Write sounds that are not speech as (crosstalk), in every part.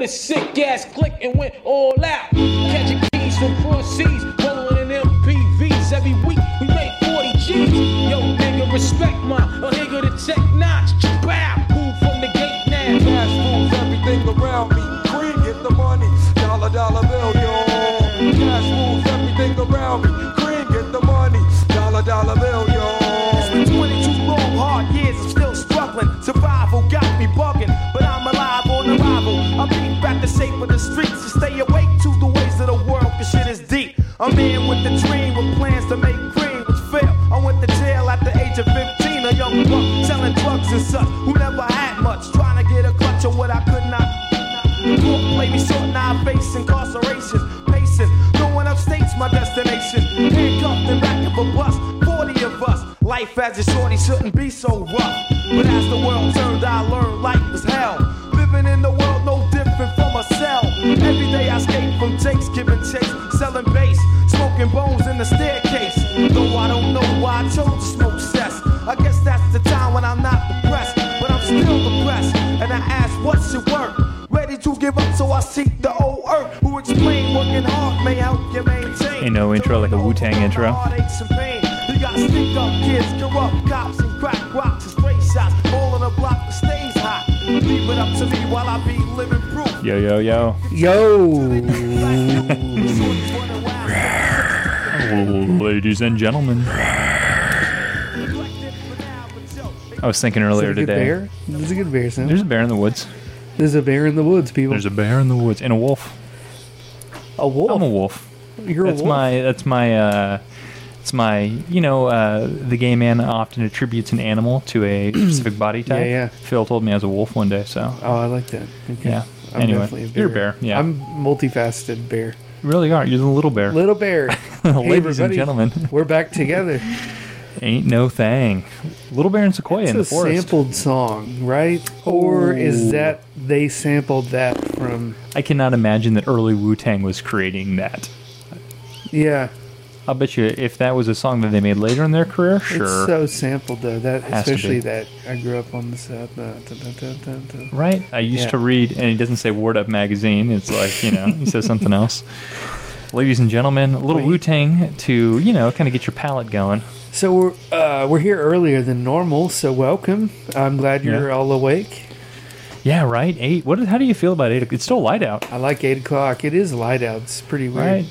with a sick ass click and went all out. With a dream with plans to make cream, which failed. I went to jail at the age of 15, a young buck selling drugs and such, who never had much, trying to get a clutch of what I could not. Court play me short, now I face incarceration. Pacing, going upstate's my destination. Handcuffed back of a bus, 40 of us. Life as a shorty shouldn't be so rough. I seek the old earth who explain working hard may help you maintain. Ain't no intro like a Wu-Tang intro. Heartaches and pain. You got stick up kids, corrupt cops, and crack rocks and stray shots. All on the block that stays hot. Leave it up to me while I be living proof. Yo, yo, yo. Yo. (laughs) Ladies and gentlemen. I was thinking Is earlier it a today. bear? It's a good bear sound. There's a bear in the woods. There's a bear in the woods, people. There's a bear in the woods and a wolf. a wolf. I'm a wolf. You're that's a wolf. my that's my uh it's my you know uh the gay man often attributes an animal to a (clears throat) specific body type. Yeah, yeah. Phil told me I was a wolf one day, so Oh, I like that. Okay. Yeah. I'm Anyway, definitely you're a bear, yeah. I'm multifaceted bear. you really are. You're the little bear. Little bear. (laughs) Hey, Ladies and gentlemen. We're back together. (laughs) Ain't no thing. Little bear and sequoia It's in the a forest. sampled song, right? Or is that they sampled that from? I cannot imagine that early Wu Tang was creating that. Yeah, I'll bet you if that was a song that they made later in their career, sure. it's so sampled though. That Has to be. especially that I grew up on the south. Uh, dun, dun, dun, dun, dun. Right? I used Yeah. to read, and he doesn't say Word Up magazine. It's like, you know, he says something else. (laughs) Ladies and gentlemen, a little Wait. Wu Tang to, you know, kind of get your palate going. So we're uh, we're here earlier than normal. So welcome. I'm glad you're Yeah. all awake. Yeah, right? Eight. What? How do you feel about eight? It's still light out. I like eight o'clock. It is light out. It's pretty weird. Right.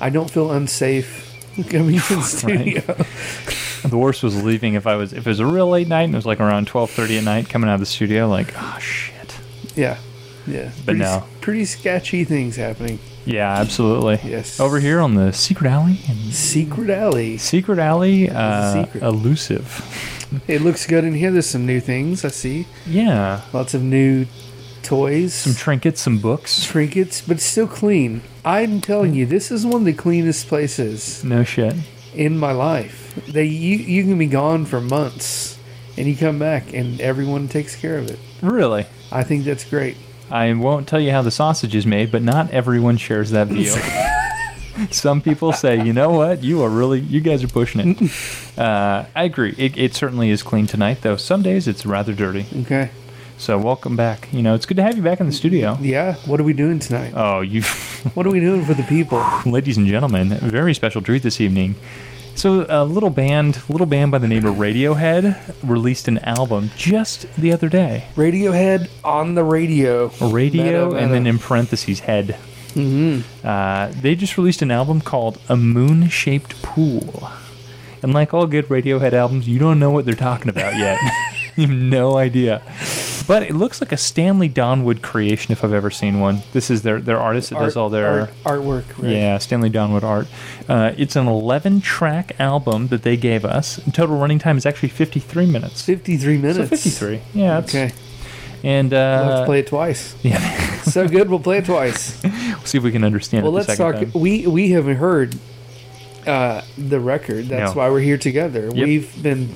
I don't feel unsafe coming (laughs) in studio. The worst was leaving if I was, if it was a real late night and it was like around 12.30 at night coming out of the studio, like, oh, shit. yeah, yeah. But pretty, no. pretty sketchy things happening. Yeah, absolutely. Yes. Over here on the Secret Alley. And Secret alley. Secret Alley, uh, Secret. elusive. It looks good in here. There's some new things I see. Yeah. Lots of new toys, Some trinkets, some books. trinkets, but still clean. I'm telling you, this is one of the cleanest places No shit. in my life. They you you can be gone for months, and you come back, and everyone takes care of it. Really? I think that's great. I won't tell you how the sausage is made, but not everyone shares that view. (laughs) Some people say, you know what, you are really, you guys are pushing it. (laughs) Uh, I agree. It, it certainly is clean tonight, though. Some days it's rather dirty. Okay. So welcome back. You know, it's good to have you back in the studio. Yeah. What are we doing tonight? Oh, you, What are we doing for the people? (laughs) ladies and gentlemen, very special treat this evening. So, a little band, little band by the name of Radiohead released an album just the other day. Radiohead on the radio. Radio, Meta, and then in parentheses, head. Uh, they just released an album called A Moon Shaped Pool. And like all good Radiohead albums, you don't know what they're talking about yet. (laughs) (laughs) you have no idea. But it looks like a Stanley Donwood creation if I've ever seen one. This is their, their artist that does all their. art, artwork. Right? Yeah, Stanley Donwood art. Uh, it's an 11 track album that they gave us. And Total running time is actually 53 minutes. 53 minutes. So 53. Yeah. Okay. And We'll have uh, to play it twice. yeah, (laughs) so good, we'll play it twice. (laughs) We see if we can understand Well, let's talk. time. We we haven't heard uh, the record. That's No. why we're here together. Yep. We've been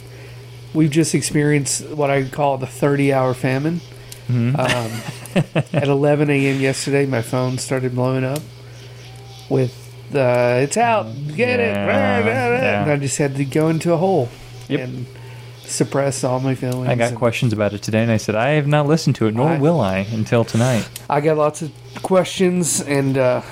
we've just experienced what I call the 30 hour famine. Mm-hmm. Um, at 11 a.m. yesterday, my phone started blowing up with uh, "It's out, get it!" Yeah, rah," yeah. and I just had to go into a hole. Yep. And suppress all my feelings. I got questions about it today, and I said I have not listened to it, nor I- will I until tonight. I got lots of questions, and uh,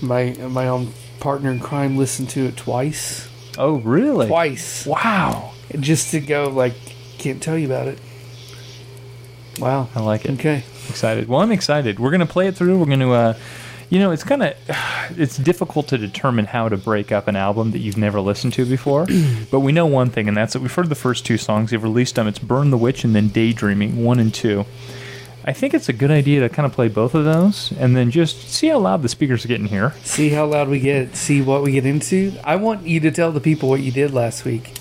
my my own partner in crime listened to it twice. Oh, really? Twice, Wow. Just to go like, can't tell you about it. Wow. I like it. Okay. Excited. Well, I'm excited. We're gonna play it through. We're gonna, uh, you know, it's kind of, it's difficult to determine how to break up an album that you've never listened to before. (clears throat) but we know one thing, and that's that we've heard the first two songs. They've released them. It's "Burn the Witch" and then "Daydreaming" one and two. I think it's a good idea to kind of play both of those, and then just see how loud the speakers are getting here. See how loud we get. See what we get into. I want you to tell the people what you did last week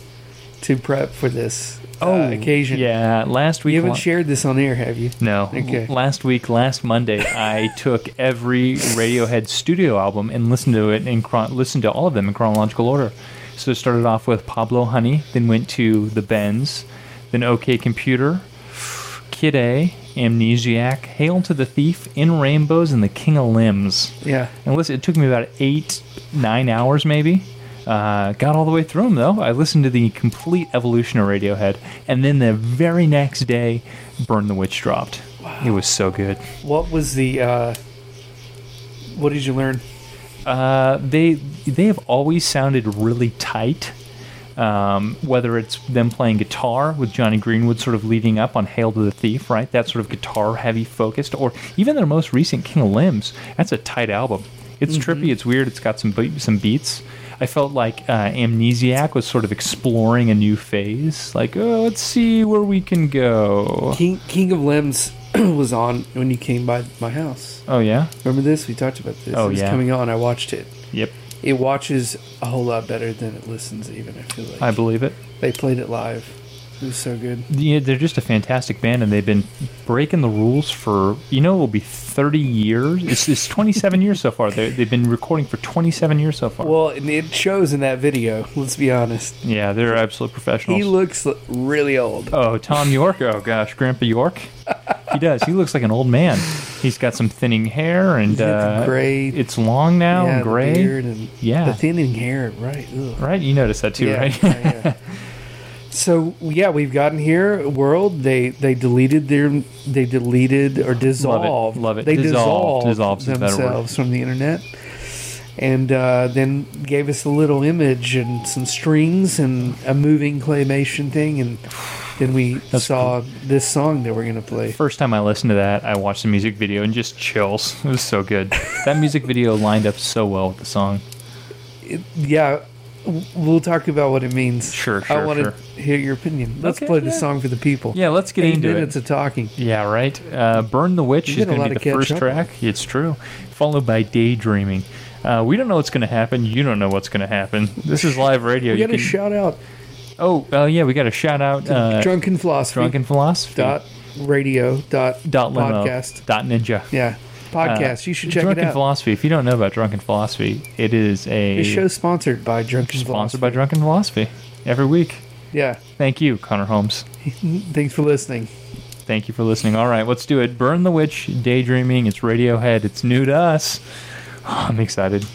to prep for this uh, occasion. Oh, Yeah, last week. You haven't la- shared this on air, have you? No. Okay. Last week, last Monday, I (laughs) took every Radiohead studio album and listened to it and chron- listened to all of them in chronological order. So it started off with Pablo Honey, then went to The Bends, then OK Computer, Kid A, Amnesiac, Hail to the Thief, In Rainbows, and The King of Limbs. Yeah. And listen, it took me about eight, nine hours maybe. Uh, got all the way through them though. I listened to the complete evolution of Radiohead, and then the very next day, Burn the Witch dropped. It was so good. What was the? Uh, what did you learn? Uh, they they have always sounded really tight. Um, whether it's them playing guitar with Jonny Greenwood sort of leading up on Hail to the Thief, right? That sort of guitar heavy focused, or even their most recent King of Limbs. That's a tight album. It's trippy, it's weird, it's got some be- some beats. I felt like uh, Amnesiac was sort of exploring a new phase. Like, oh, let's see where we can go. King King of Limbs (clears throat) was on when you came by my house. Oh yeah, Remember this? We talked about this. Oh, it was yeah. coming on. I watched it. yep, It watches a whole lot better than it listens. Even I feel like I believe it. they played it live. It was so good. Yeah, they're just a fantastic band, and they've been breaking the rules for you know it will be thirty years. It's, it's twenty seven years so far. they they've been recording for twenty seven years so far. Well, it shows in that video. Let's be honest. yeah, they're absolute professionals. He looks really old. oh, Thom Yorke. Oh gosh, Grandpa Yorke. He does. He looks like an old man. He's got some thinning hair and uh, gray- It's long now yeah, and gray. and Yeah. the thinning hair. Right. Ugh. Right, you notice that too, yeah, right? yeah, yeah. (laughs) So yeah, we've gotten here. World. They they deleted their they deleted or dissolved. Love it. They Dissolved. dissolved, themselves from the internet, and uh, then gave us a little image and some strings and a moving claymation thing, and then we That's saw this song that we're gonna play. First time I listened to that, I watched the music video and just chills. (laughs) It was so good. that music video lined up so well with the song. Yeah. We'll talk about what it means. Sure, sure. I want sure. to hear your opinion. Let's Okay, play the song for the people. Yeah, let's get Eight into minutes it. of talking. Yeah, right. Uh, Burn the Witch is going to be the first track. It's true. Followed by Daydreaming. Uh, we don't know what's going to happen. You don't know what's going to happen. (laughs) This is live radio. We You got to can- shout out oh, uh, yeah, we got a shout out. Uh, Drunken Philosophy. Drunken Philosophy. dot radio dot dot podcast. Dot ninja. Yeah, podcast. Uh, you should check Drunken it out. Drunken Philosophy. If you don't know about Drunken Philosophy, it is a show's sponsored by Drunken Philosophy. sponsored by Drunken Philosophy every week. Yeah. Thank you, Connor Holmes. (laughs) Thanks for listening. Thank you for listening. All right, let's do it. Burn the Witch, Daydreaming. It's Radiohead. It's new to us. (sighs) I'm excited.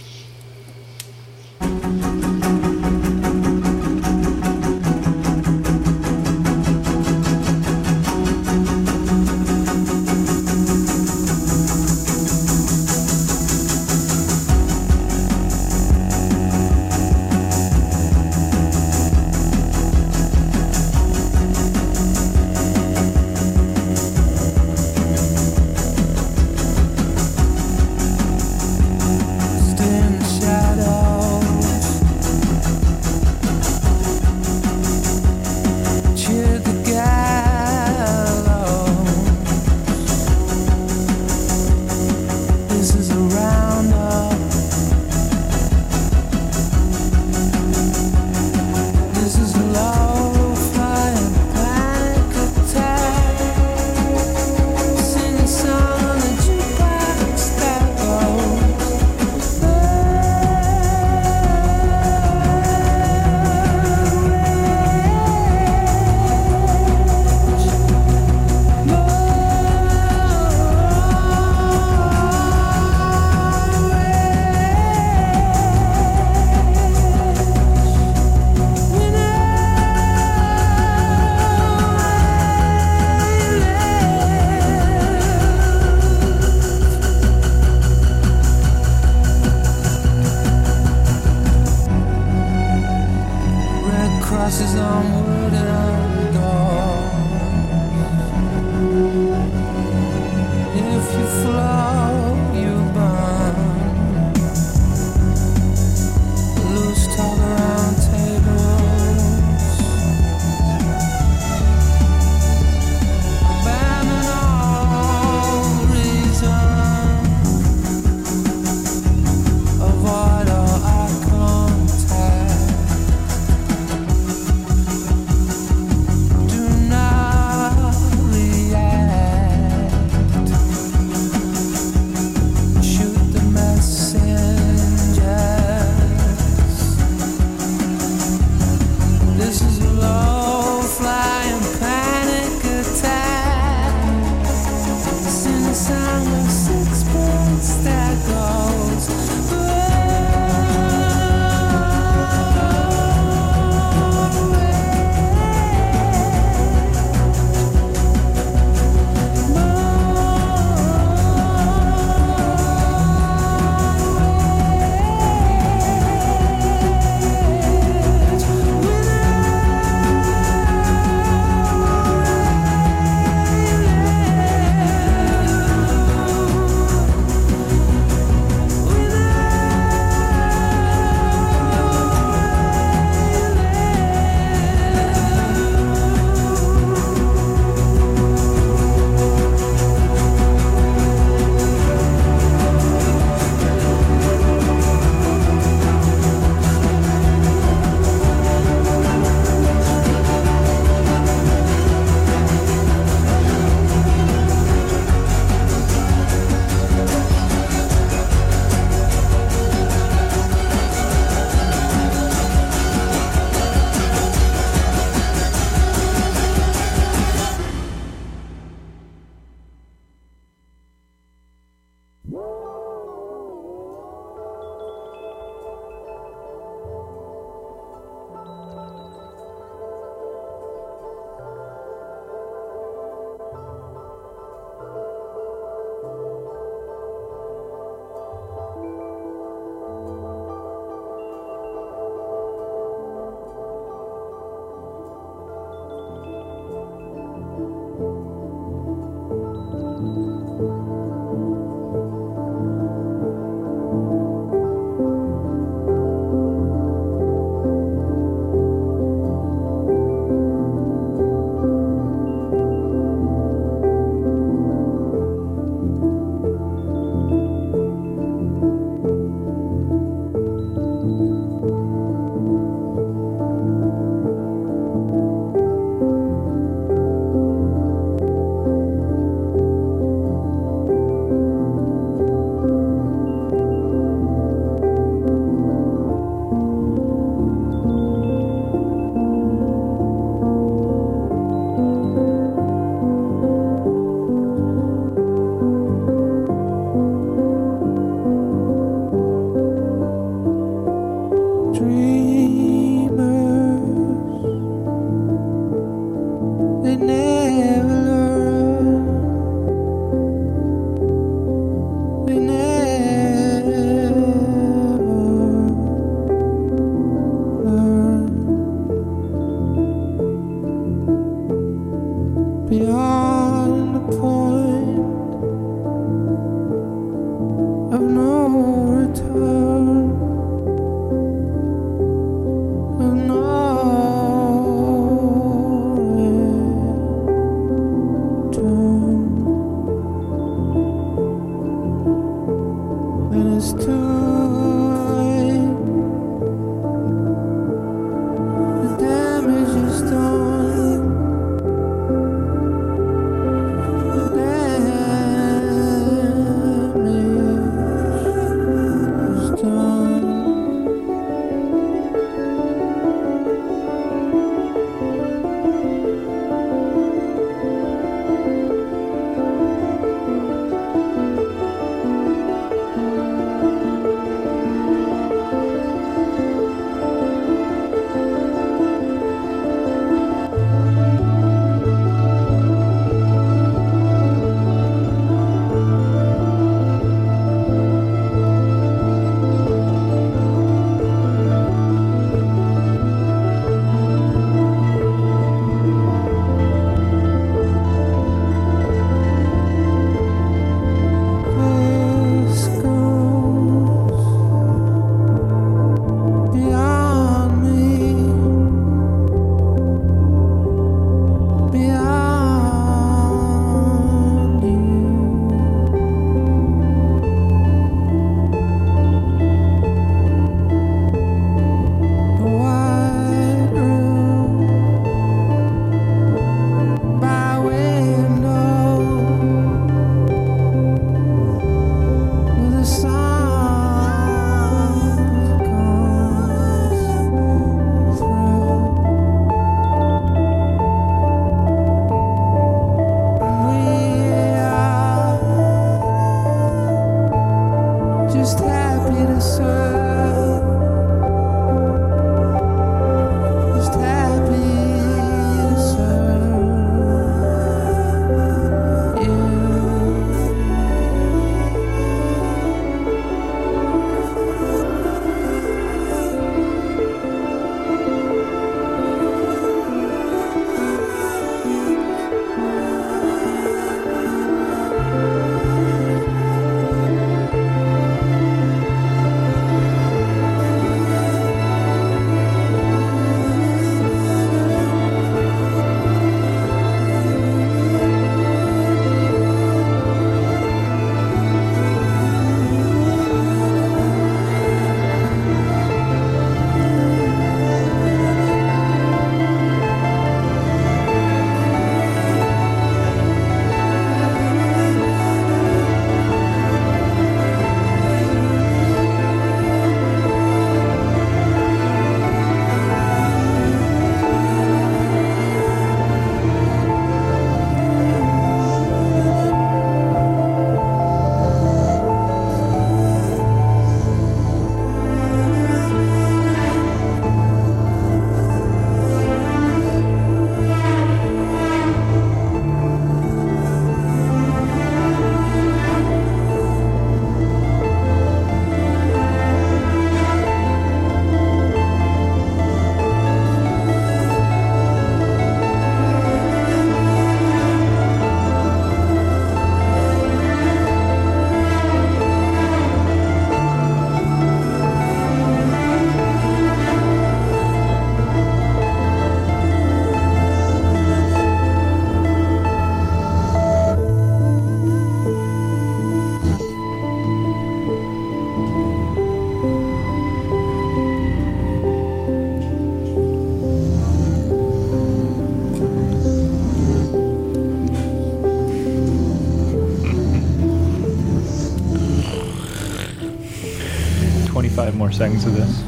More seconds of this.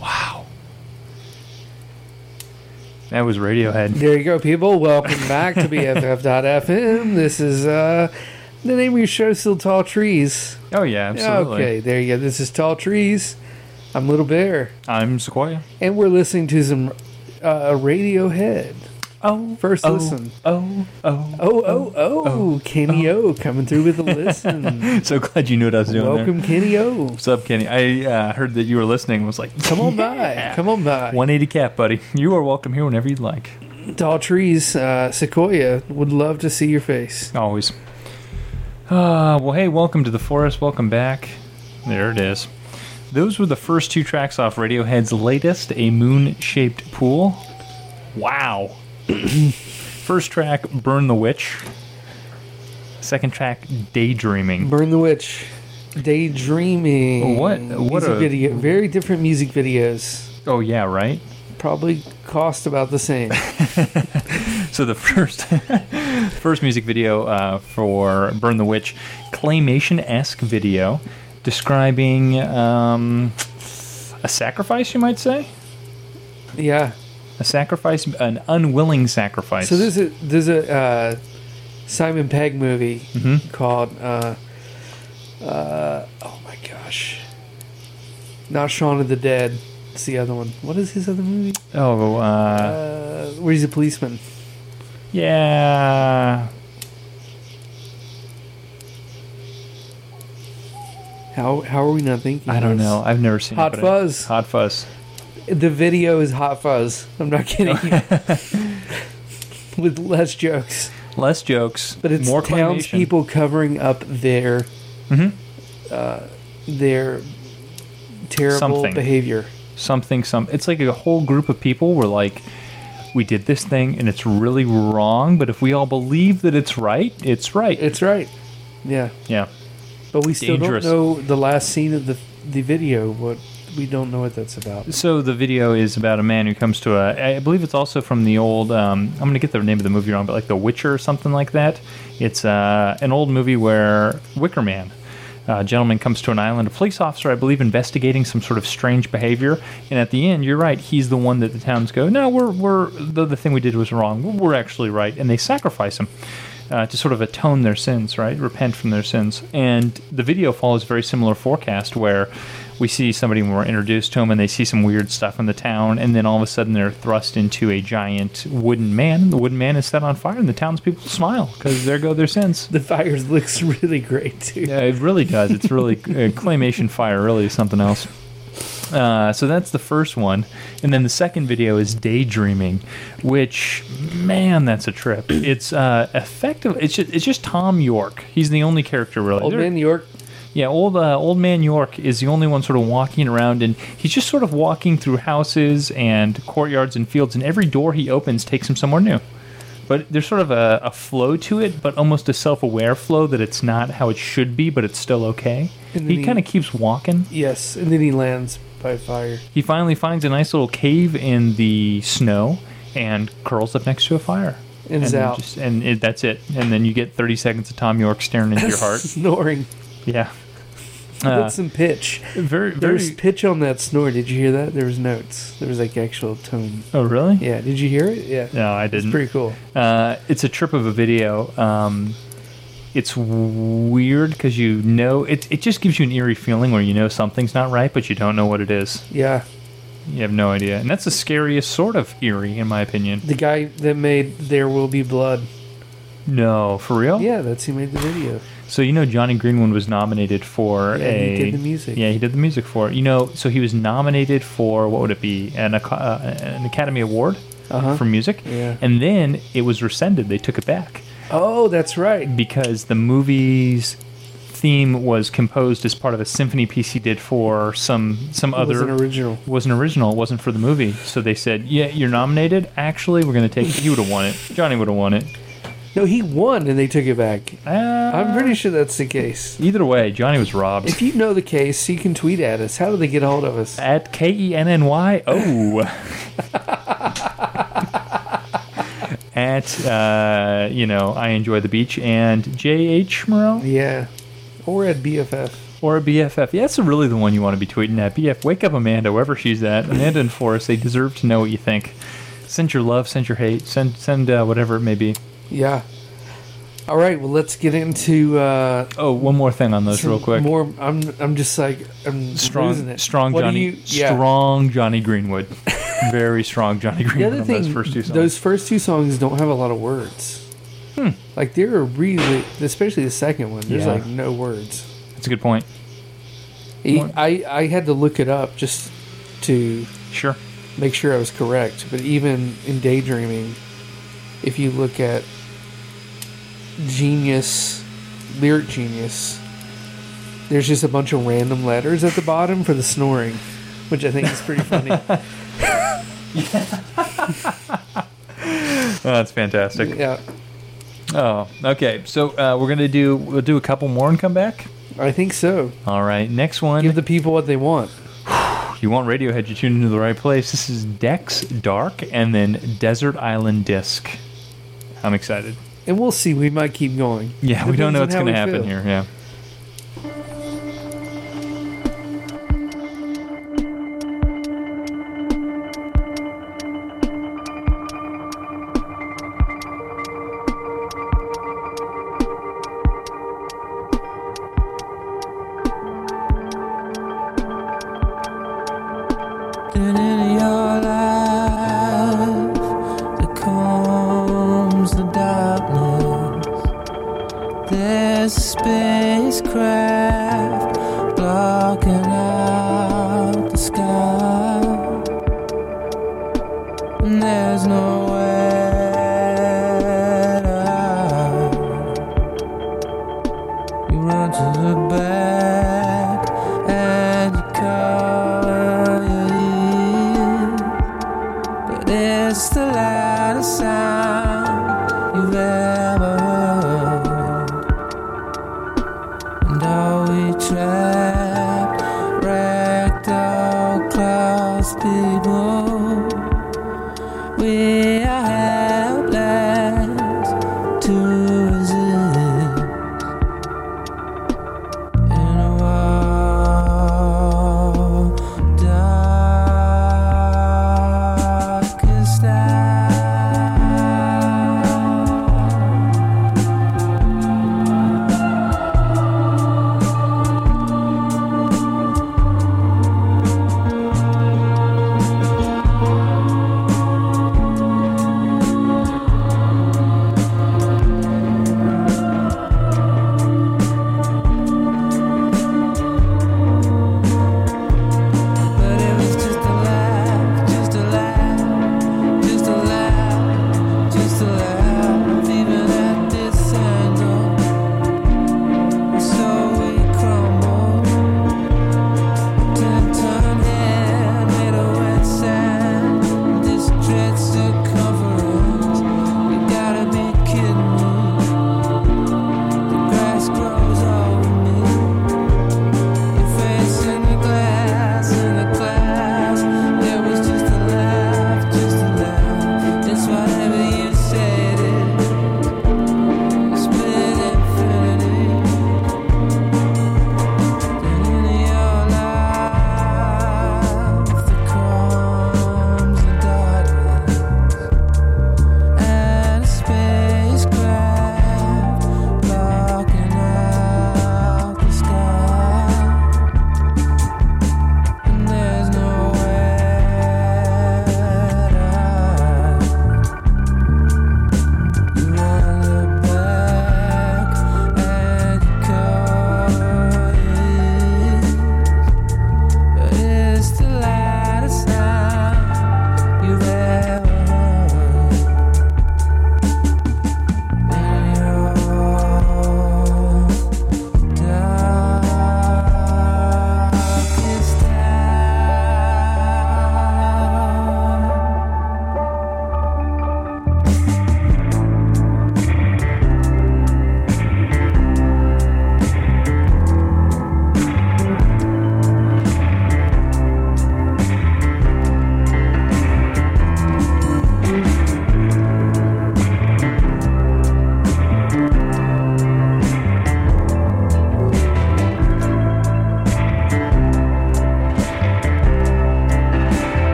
Wow. That was Radiohead. There you go, people. Welcome back to BFF.FM. This is uh, the name of your show, is Still Tall Trees. Oh yeah, absolutely. Okay, there you go. This is Tall Trees. I'm Little Bear, I'm Sequoia. and we're listening to some uh, Radiohead. Oh, First oh, listen. Oh, oh. Oh, oh, oh, Kenny O coming through with a listen. (laughs) So glad you knew what I was doing. there. Welcome, Kenny O. What's up, Kenny? I uh, heard that you were listening. and Was like, Come on yeah. by. Come on by. 180 cap, buddy. You are welcome here whenever you'd like. Tall Trees, uh, Sequoia would love to see your face. Always. Uh, well, hey, welcome to the forest. Welcome back. There it is. Those were the first two tracks off Radiohead's latest, A Moon Shaped Pool. Wow. (clears throat) first track, Burn the Witch. Second track, Daydreaming. Burn the Witch, Daydreaming. What- what music a- video? Very different music videos. Oh, yeah, right? Probably cost about the same. (laughs) So the first (laughs) first music video uh, for Burn the Witch, claymation esque video, describing um, a sacrifice, you might say, yeah. a sacrifice, an unwilling sacrifice. So there's a there's a uh, Simon Pegg movie Mhm. called uh, uh, oh my gosh, not Shaun of the Dead. It's the other one. What is his other movie? oh, uh, Uh, where he's a policeman. yeah. How how are we not thinking? I don't this? know. I've never seen Hot it, but I- Fuzz. Hot Fuzz. The video is Hot Fuzz. I'm not kidding. (laughs) With less jokes, Less jokes, but it's more townspeople covering up their Mhm. uh, their terrible Something. behavior. Something some it's like a whole group of people were like we did this thing and it's really wrong but if we all believe that it's right it's right It's right. Yeah, yeah but we still Dangerous. don't know the last scene of the the video. What we don't know what that's about. so the video is about a man who comes to a i believe it's also from the old um, i'm going to get the name of the movie wrong but like the witcher or something like that it's uh, an old movie where wicker man a gentleman comes to an island, a police officer, I believe, investigating some sort of strange behavior. And at the end, you're right, he's the one that the towns go, no, we're, we're the, the thing we did was wrong. We're, we're actually right. And they sacrifice him uh, to sort of atone their sins, right? Repent from their sins. And the video follows a very similar forecast where we see somebody when we're introduced to them and they see some weird stuff in the town. And then all of a sudden they're thrust into a giant wooden man. The wooden man is set on fire and the townspeople smile because there go their sins. The fire looks (laughs) really great too. Yeah, it really does. It's really (laughs) uh, claymation fire. Really is something else. Uh, so that's the first one, and then the second video is daydreaming, which man, that's a trip. It's uh, effective. It's just, it's just Thom Yorke. He's the only character really. Old There- man Yorke. Yeah, old uh, old man Yorke is the only one sort of walking around, and he's just sort of walking through houses and courtyards and fields, and every door he opens takes him somewhere new. But there's sort of a, a flow to it, but almost a self-aware flow that it's not how it should be, but it's still okay. He he- kind of keeps walking. Yes, and then he lands by fire. He finally finds a nice little cave in the snow and curls up next to a fire. And is out. just- and it, that's it. And then you get 30 seconds of Thom Yorke staring into your heart. (laughs) Snoring. Yeah. Uh, some pitch. very, There was pitch on that snore. Did you hear that? There was notes. There was like actual tone. Oh, really? Yeah. Did you hear it? Yeah. No, I didn't. It's pretty cool. Uh, it's a trip of a video. Um, it's weird because you know it. It just gives you an eerie feeling where you know something's not right, but you don't know what it is. Yeah. You have no idea, and that's the scariest sort of eerie, in my opinion. The guy that made There Will Be Blood. No, for real. Yeah, that's who made the video. So you know Jonny Greenwood was nominated for Yeah, a. he did the music. Yeah, he did the music for it. You know, so he was nominated for what would it be an uh, an Academy Award Uh-huh. for music, Yeah. and then it was rescinded. They took it back. Oh, that's right. because the movie's theme was composed as part of a symphony piece he did for some some It other was an original. wasn't original, it wasn't for the movie. So they said, "Yeah, you're nominated. Actually, we're going to take." He would have won it. Jonny would have won it. No, he won and they took it back. Uh, I'm pretty sure that's the case. Either way, Jonny was robbed. If you know the case, you can tweet at us. How do they get a hold of us? At K E N N Y O. (laughs) At, uh, you know, I enjoy the beach and J H Morel Yeah. Or at BFF. or a BFF. Yeah, that's really the one you want to be tweeting at. BF, wake up Amanda, wherever she's at. Amanda and Forrest, they deserve to know what you think. Send your love, send your hate, send send uh, whatever it may be. Yeah. All right. Well, let's get into uh, Oh, one more thing on those, real quick. More. I'm. I'm just like I'm strong, strong What Jonny, you- yeah. strong Jonny Greenwood, (laughs) very strong Jonny The Greenwood thing, those first two songs. those first two songs don't have a lot of words. Hmm. Like they're really, especially the second one. There's Yeah. like no words. That's a good point. He- I I had to look it up just to Sure. make sure I was correct. But even in daydreaming, if you look at Genius, lyric Genius, there's just a bunch of random letters at the bottom for the snoring, which I think is pretty funny. (laughs) Oh, that's fantastic. yeah, Oh, okay. So uh, we're gonna do we'll do a couple more and come back. I think so. All right. Next one. Give the people what they want. (sighs) you want Radiohead? You tune into the right place. This is Decks Dark and then Desert Island Disk. I'm excited. And we'll see. We might keep going. Yeah, we don't know what's gonna happen feel. here. Yeah.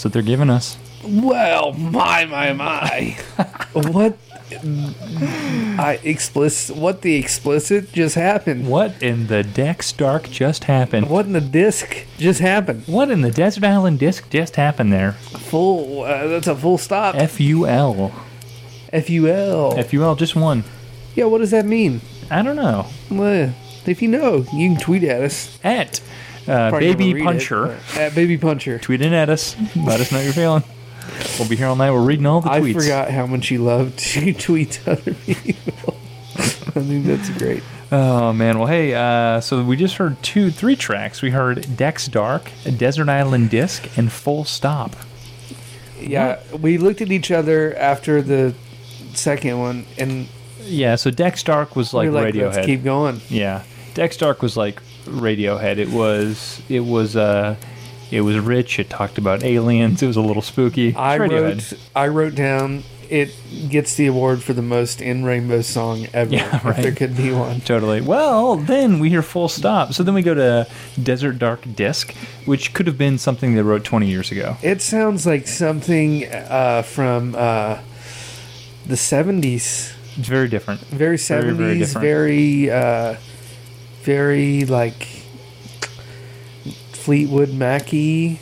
That's what they're giving us. Well, my my my. (laughs) what? I explicit. What the explicit just happened? What in the Decks Dark just happened? What in the disc just happened? What in the Desert Island Disk just happened there? Full. Uh, that's a full stop. F U L. F U L. F U L, just one. Yeah. What does that mean? I don't know. Well, if you know, you can tweet at us. At uh, Baby read it, Puncher. at Baby Puncher. Tweet in at us. Let us know you're feeling. We'll be here all night. We're reading all the I tweets. forgot how much you love to (laughs) tweet other people. (laughs) I think that's great. Oh man. Well, hey. Uh, so we just heard two, three tracks. We heard Decks Dark, Desert Island Disk, and Ful Stop. Yeah, we looked at each other after the second one, and Yeah. So Decks Dark was like, like, Radiohead. let's keep going. Yeah, Decks Dark was like Radiohead. It was it was uh it was rich. It talked about aliens. It was a little spooky. I Radiohead. wrote, I wrote down it gets the award for the most in rainbow song ever. Yeah, If right. there could be one. Totally. Well, then we hear Ful Stop. So then we go to Desert Dark Disc, which could have been something they wrote 20 years ago. It sounds like something uh, from uh, the seventies. It's very different. Very Very, very seventies. different. Very, uh, very like Fleetwood Mackey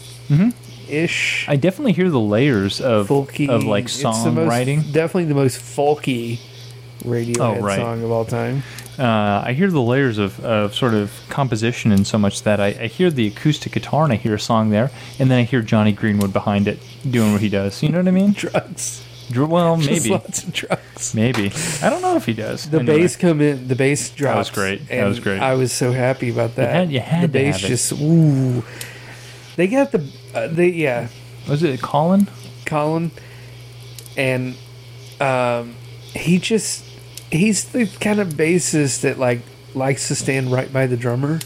ish. I definitely hear the layers of folky of like It's the most- songwriting. Definitely the most folky Radiohead Oh, right. song of all time. Uh, I hear the layers of, of sort of composition in so much that I, I hear the acoustic guitar and I hear a song there, and then I hear Jonny Greenwood behind it doing what he does. You know what I mean? (laughs) Drugs. Well, (laughs) maybe. lots of drugs. Maybe. I don't know if he does. The Anyway. bass come in. The bass drops. was great. That was great. I was so happy about that. had- you had the bass just ooh. They got the uh, they yeah Was it Colin? Colin, and um, he just he's the kind of bassist that like likes to stand right by the drummer.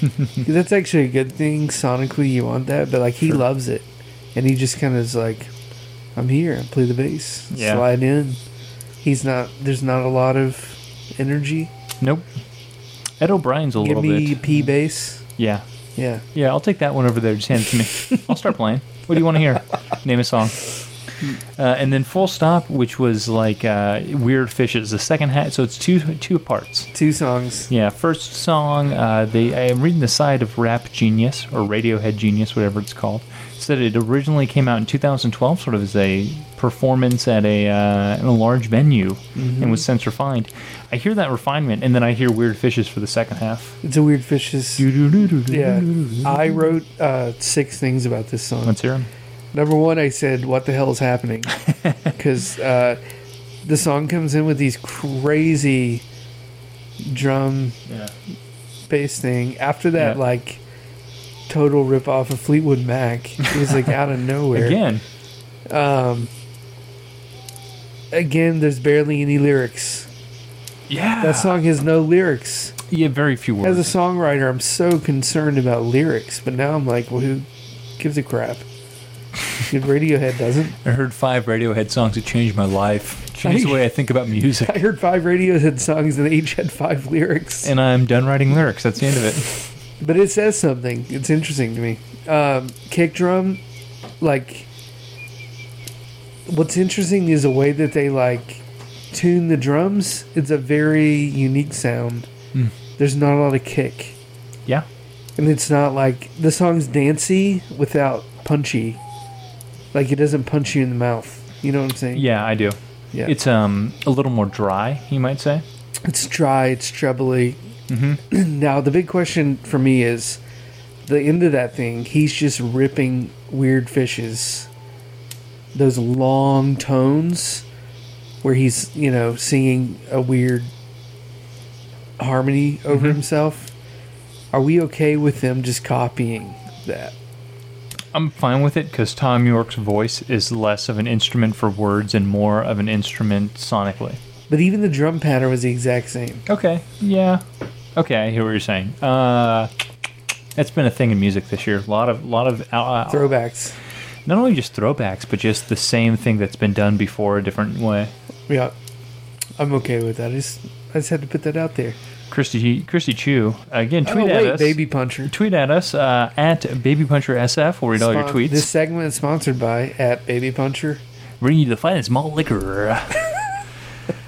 (laughs) That's actually a good thing sonically. You want that, but like he loves it, and he just kind of is like, "I'm here. I play the bass. Yeah. Slide in." He's not. There's not a lot of energy. Nope. Ed O'Brien's a Give little me bit. P bass. Yeah. Yeah. Yeah, I'll take that one over there. Just hand it to me. (laughs) I'll start playing. What do you want to hear? Name a song. Uh, and then Ful Stop, which was like uh, Weird Fishes, the second half. So it's two two parts. Two songs. Yeah, first song. Uh, they I am reading the side of Rap Genius or Radiohead Genius, whatever it's called. Said it originally came out in 2012, sort of as a performance at a uh, in a large venue, and was since refined. I hear that refinement, and then I hear Weird Fishes for the second half. It's a weird fishes. Yeah. I wrote uh, six things about this song. Let's hear 'em. Number one, I said, "What the hell is happening?" (laughs) Because uh, the song comes in with these crazy drum Yeah. bass thing. After that, Yeah. like total rip off of Fleetwood Mac. It was like out of nowhere. Again, Um, again, there's barely any lyrics. yeah. That song has no lyrics. yeah, very few words. As a songwriter, I'm so concerned about lyrics, but now I'm like, well, who gives a crap? Good Radiohead doesn't. I heard five Radiohead songs that changed my life, changed the way I think about music, (laughs) I heard five Radiohead songs and they each had five lyrics. and I'm done writing lyrics. That's the end of it. (laughs) But it says something. It's interesting to me. Um, kick drum, like, what's interesting is the way that they like tune the drums. It's a very unique sound. There's not a lot of kick, Yeah, and it's not like the song's dancey without punchy. Like it doesn't punch you in the mouth. You know what I'm saying? yeah, I do. Yeah. It's um a little more dry, you might say. It's dry, it's trebly. Mm-hmm. (clears throat) now, the big question for me is the end of that thing, he's just ripping weird fishes. Those long tones where he's, you know, singing a weird harmony over mm-hmm. himself. Are we okay with them just copying that? I'm fine with it because Thom Yorke's voice is less of an instrument for words and more of an instrument sonically. But even the drum pattern was the exact same. Okay, yeah, okay, I hear what you're saying. Uh, that's been a thing in music this year. A lot of, lot of uh, Throwbacks. not only just throwbacks, but just the same thing that's been done before a different way. Yeah. I'm okay with that. I just, I just had to put that out there. Christy Christy Chu again. Tweet oh, at wait, us. Baby Puncher. Tweet at us uh, at Baby Puncher SF. We'll read all your tweets. This segment is sponsored by at Baby Puncher. Bring you the finest malt liquor. (laughs)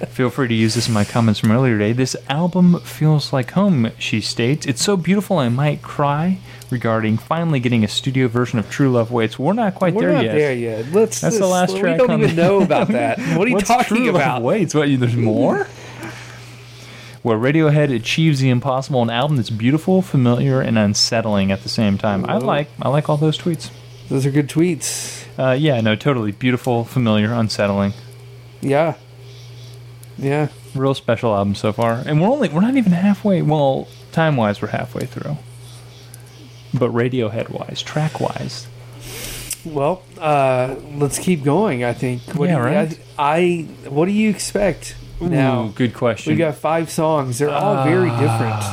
Feel free to use this in my comments from earlier today. This album feels like home, she states. It's so beautiful I might cry regarding finally getting a studio version of True Love Waits. We're not quite We're there not yet. there yet. Let's. That's the let's- last track We don't on even the- know about (laughs) that. What are you talking True Love about? Waits? What, there's more? Where Radiohead achieves the impossible, an album that's beautiful, familiar, and unsettling at the same time. I like I like all those tweets. Those are good tweets. Uh, yeah, no, totally beautiful, familiar, unsettling. Yeah. Yeah. Real special album so far, and we're only we're not even halfway. Well, time wise, we're halfway through. But Radiohead wise, track wise, Well, uh, let's keep going. I think. What Yeah, do you, right. I, I. What do you expect now? Ooh, good question. We got five songs. They're all very different.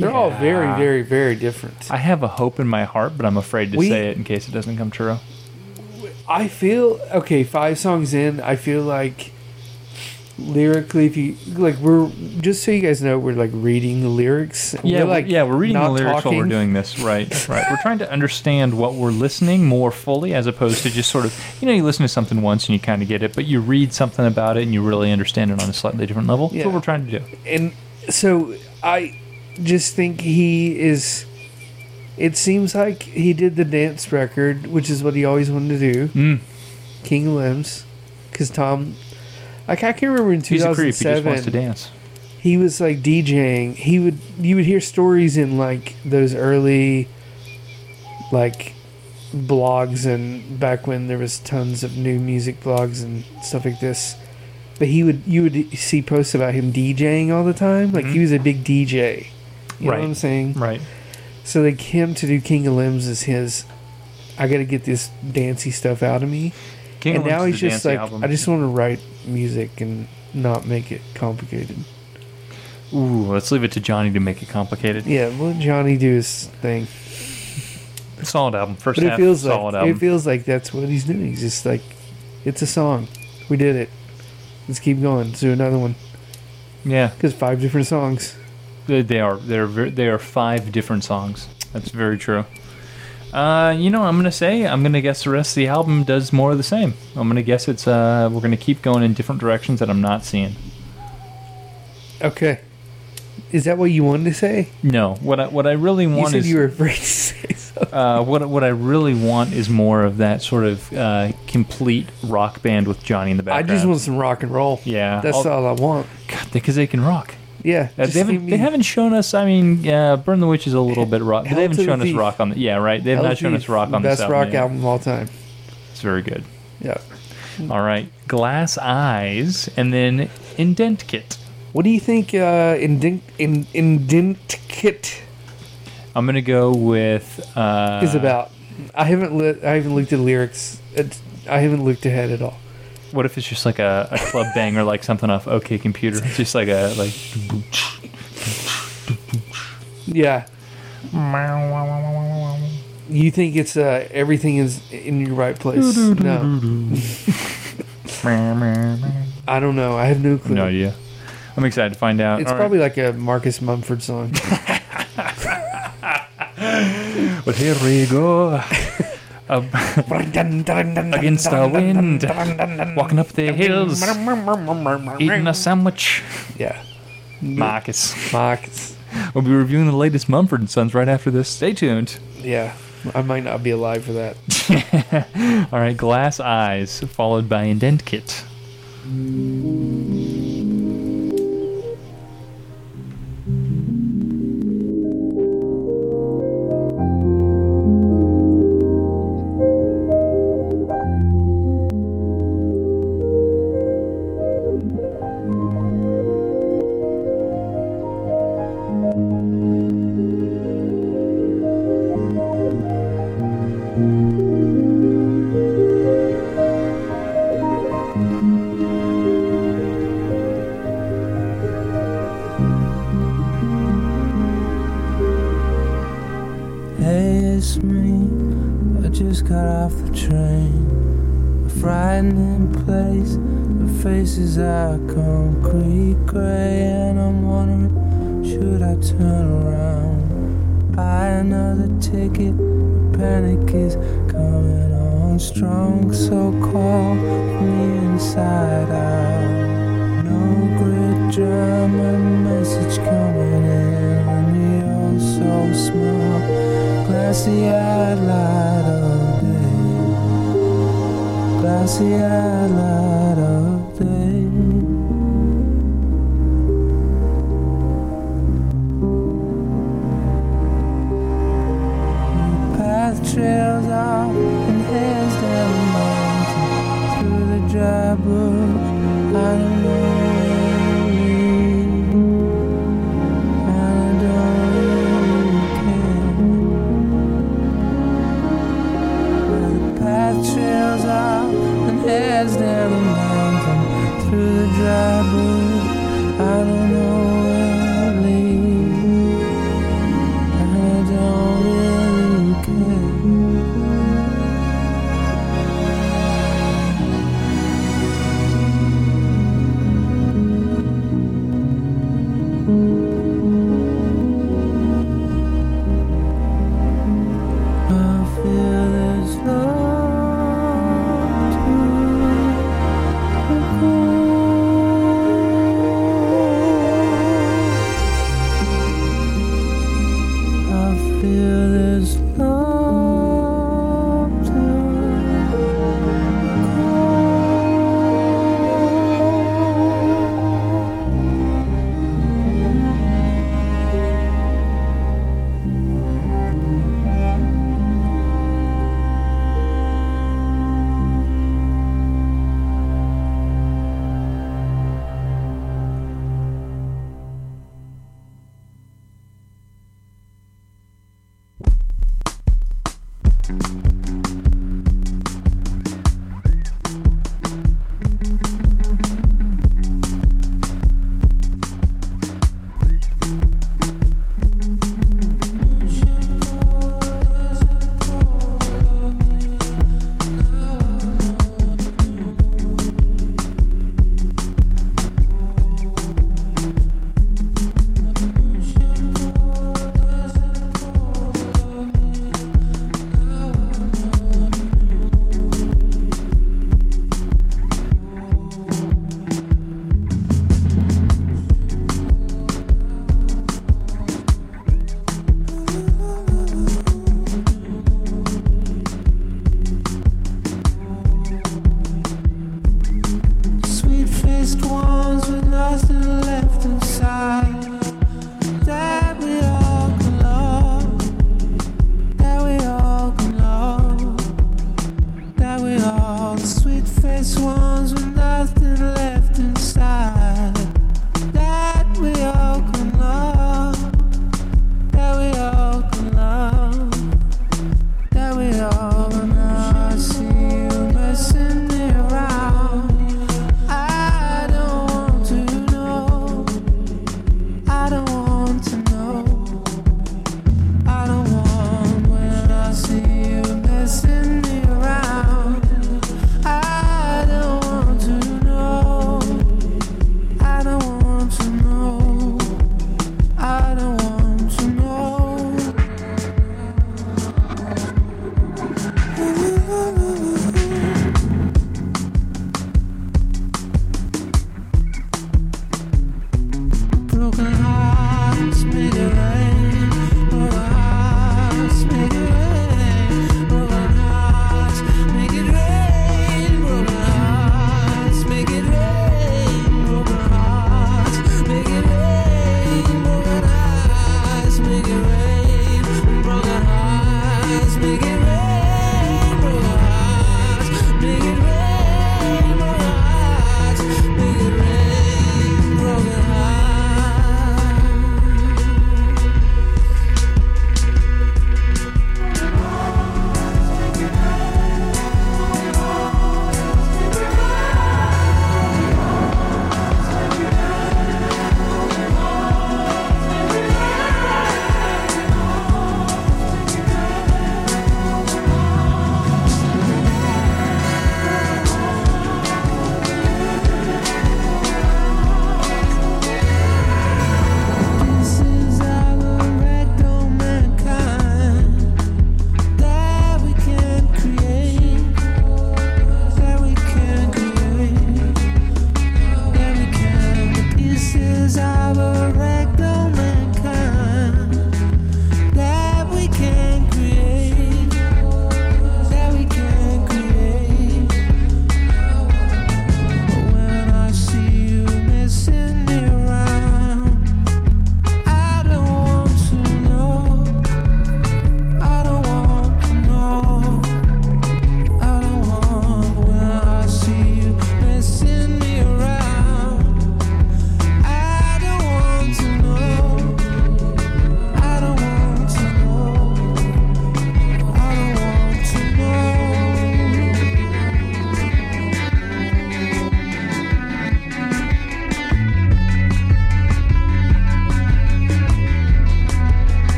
They're all very, very, very different. I have a hope in my heart, but I'm afraid to We- say it in case it doesn't come true. I feel okay. Five songs in, I feel like lyrically, if you like, we're just so you guys know, we're like reading the lyrics. Yeah, we're like yeah, we're reading the lyrics while we're doing this. (laughs) Right, right. We're trying to understand what we're listening more fully, as opposed to just sort of you know you listen to something once and you kind of get it, but you read something about it and you really understand it on a slightly different level. That's what we're trying to do. and so I just think he is. It seems like he did the dance record, which is what he always wanted to do. Mm. King of Limbs, because Thom, I can't remember in two He's a creep. He just wants to dance. He was like DJing. He would you would hear stories in like those early, like, blogs and back when there was tons of new music blogs and stuff like this. But he would you would see posts about him DJing all the time. Like he mm-hmm. was a big DJ. You know Right. what I'm saying? Right. So like him to do King of Limbs is his. I got to get this dancey stuff out of me. King and of now Limbs he's just like, album. I just want to write music and not make it complicated. Ooh, let's leave it to Jonny to make it complicated. Yeah, let Jonny do his thing. Solid album. First But it half, feels solid like album. it feels like that's what he's doing. He's just like, it's a song. We did it. Let's keep going. Let's do another one. yeah, Because five different songs. they they are. They're they are five different songs. That's very true. Uh, you know, I'm gonna say I'm gonna guess the rest of the album does more of the same. I'm gonna guess it's uh we're gonna keep going in different directions that I'm not seeing. Okay. Is that what you wanted to say? No, what I what I really You want said is you were afraid to (laughs) say something. uh, what what I really want is more of that sort of uh, complete rock band with Jonny in the back. I background. just want some rock and roll. yeah, That's I'll- all I want. God, because they can rock. Yeah. Uh, just they haven't give they me- haven't shown us. I mean, uh, Burn the Witch is a little bit rock, but Hell they haven't the shown us Thief. rock on the. Yeah, right. They have not shown us rock on the Best this album. rock yet. album of all time. It's very good. Yeah. All right, Glass Eyes, and then Indent Kit. What do you think uh, Indent, in, Indent Kit I'm gonna go with uh, is about? I haven't lit, I haven't looked at the lyrics. It's, I haven't looked ahead at all. What if it's just like a, a club banger, like something off OK Computer? It's just like a like. Yeah. You think it's uh, everything is in your right place? No, (laughs) I don't know. I have no clue. No idea. I'm excited to find out. It's All right. probably like a Marcus Mumford song. (laughs) (laughs) But here we go. (laughs) Against the wind, walking up the hills, eating a sandwich. Yeah, Marcus. Marcus. We'll be reviewing the latest Mumford and Sons right after this. Stay tuned. Yeah, I might not be alive for that. (laughs) All right, Glass Eyes, followed by Indent Kit. Faces are concrete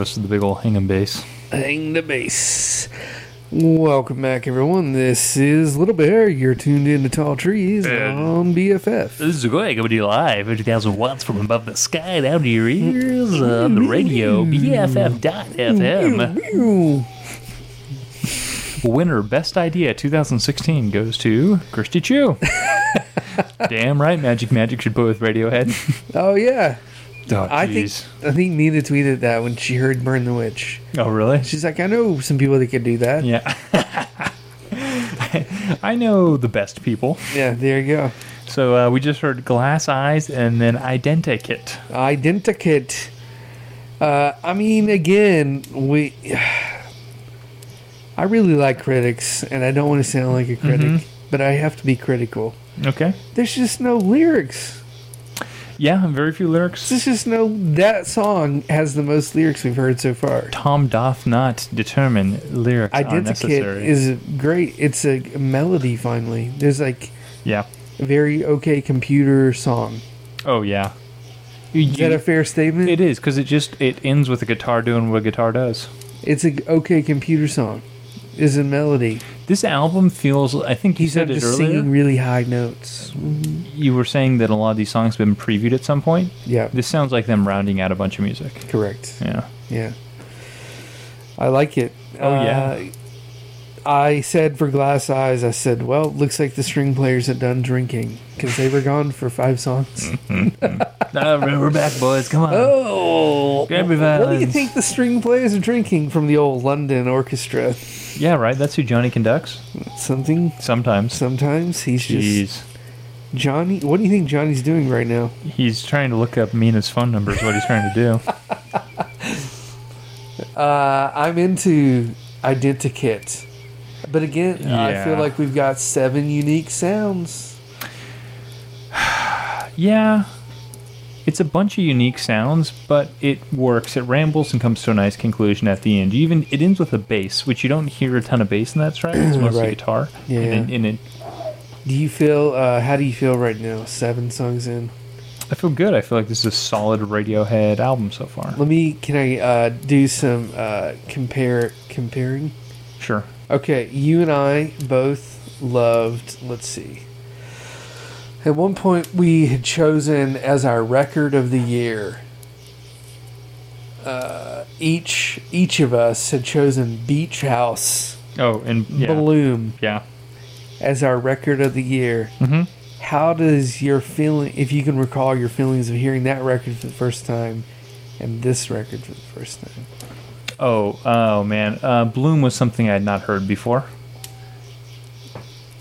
us the big old hanging bass. Hang the bass. Welcome back, everyone. This is Little Bear. You're tuned in to Tall Trees on BFF. This is Greg coming to you live 50,000 watts from above the sky down to your ears on the radio BFF.FM. Winner Best Idea 2016 goes to Kirsty Chu. (laughs) Damn right, Magic Magic should put with Radiohead. Oh yeah, Oh, I think. I think Nina tweeted that when she heard "Burn the Witch." Oh, really? She's like, I know some people that could do that. Yeah. (laughs) I know the best people. Yeah, there you go. So uh, we just heard Glass Eyes and then Identikit. Identikit. Uh, I mean, again, we. (sighs) I really like critics, and I don't want to sound like a critic, Mm-hmm. but I have to be critical. Okay. There's just no lyrics. Yeah, very few lyrics. There's just no. That song has the most lyrics we've heard so far. Thom doth not determine lyrics Identikit is great. It's a melody. Finally, there's like yeah. a very OK Computer song. Oh yeah. Is that a fair statement? it is because it just it ends with a guitar doing what a guitar does. It's a OK Computer song. Is a melody. This album feels. I think you He's not said it just earlier. singing really high notes. You were saying that a lot of these songs have been previewed at some point. Yeah, This sounds like them rounding out a bunch of music. correct. Yeah. Yeah, I like it. Oh, yeah. Uh, I said for Glass Eyes, I said, well, looks like the string players had done drinking because they were gone for five songs. (laughs) Ah, we're back, boys. Come on. Oh, Grab your what do you violins. think the string players are drinking from the old London Orchestra? Yeah, right. That's who Jonny conducts. Something. Sometimes. Sometimes he's just Jeez. Jonny. What do you think Jonny's doing right now? He's trying to look up Mina's phone number. Is what he's trying to do. (laughs) Uh, I'm into Identikit. But again, I feel Yeah. like we've got seven unique sounds. (sighs) Yeah. It's a bunch of unique sounds, but it works. It rambles and comes to a nice conclusion at the end. You even it ends with a bass, which you don't hear a ton of bass in that track. It's (clears throat) mostly Right. guitar. Yeah. And, and it, Do you feel? Uh, how do you feel right now? Seven songs in. I feel good. I feel like this is a solid Radiohead album so far. Let me. Can I uh, do some uh, compare comparing? Sure. Okay, you and I both loved. Let's see. At one point, we had chosen as our record of the year. Uh, each each of us had chosen Beach House Oh, and yeah. Bloom Yeah. as our record of the year. Mhm. How does your feeling, if you can recall your feelings of hearing that record for the first time, and this record for the first time? Oh, oh man. Uh, Bloom was something I had not heard before.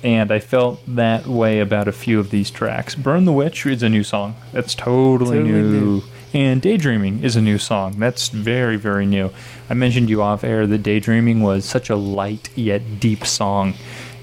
And I felt that way about a few of these tracks. Burn the Witch is a new song. That's totally, Totally new. new. And Daydreaming is a new song. That's very, very new. I mentioned you off air that Daydreaming was such a light yet deep song.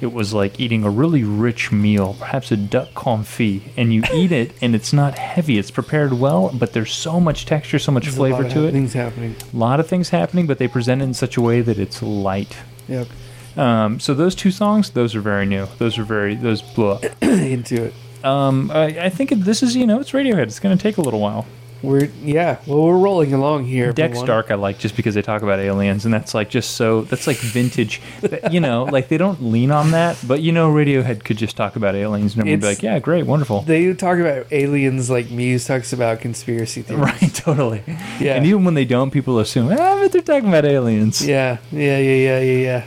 It was like eating a really rich meal, perhaps a duck confit, and you eat it and it's not heavy. It's prepared well, but there's so much texture, so much There's a lot flavor of to it Things happening. a lot of things happening, but they present it in such a way that it's light. Yep. Um, so those two songs, those are very new. Those are very those blew up. (clears throat) Into it. Um, I, I think this is you know it's Radiohead. It's going to take a little while. We're yeah. Well, we're rolling along here. Decks everyone. Dark I like just because they talk about aliens, and that's like just so that's like vintage. That- you know, (laughs) like they don't lean on that, but you know Radiohead could just talk about aliens, and everyone would be like, yeah, great, wonderful. They talk about aliens like Muse talks about conspiracy theories. (laughs) Right, totally. Yeah. And even when they don't, people assume, ah, but they're talking about aliens. Yeah, yeah, yeah, yeah, yeah, yeah.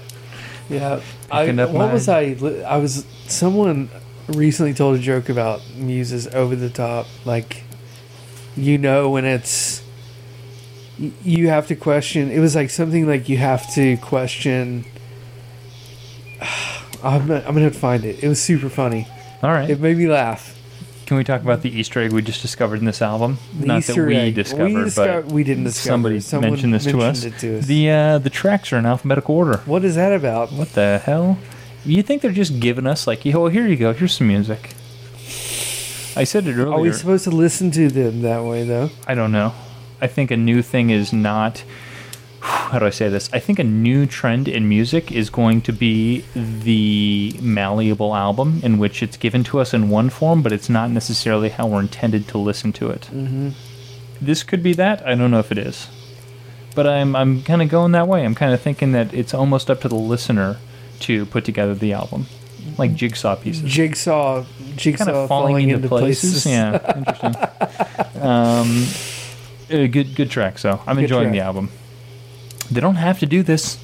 Yeah. I, what my- was I? I was someone recently told a joke about Muse's over the top. Like, you know, when it's you have to question. It was like something like you have to question. (sighs) I'm, not, I'm gonna have to find it. It was super funny. All right. It made me laugh. Can we talk about the Easter egg we just discovered in this album? The Not Easter that we egg. discovered, we, disco- but we didn't discover. somebody. Someone mentioned this to us. it to us. The uh, the tracks are in alphabetical order. what is that about? What the hell? You think they're just giving us like, oh, here you go, here's some music. I said it earlier. Are we supposed to listen to them that way though? I don't know. I think a new thing is not. How do I say this? I think a new trend in music is going to be the malleable album, in which it's given to us in one form, but it's not necessarily how we're intended to listen to it. Mm-hmm. This could be that. I don't know if it is. but I'm I'm kind of going that way. I'm kind of thinking that it's almost up to the listener to put together the album, like jigsaw pieces. Jigsaw, jigsaw kind of falling, into, places. Yeah, interesting. (laughs) um, uh, good good track. So I'm Good enjoying the album. They don't have to do this.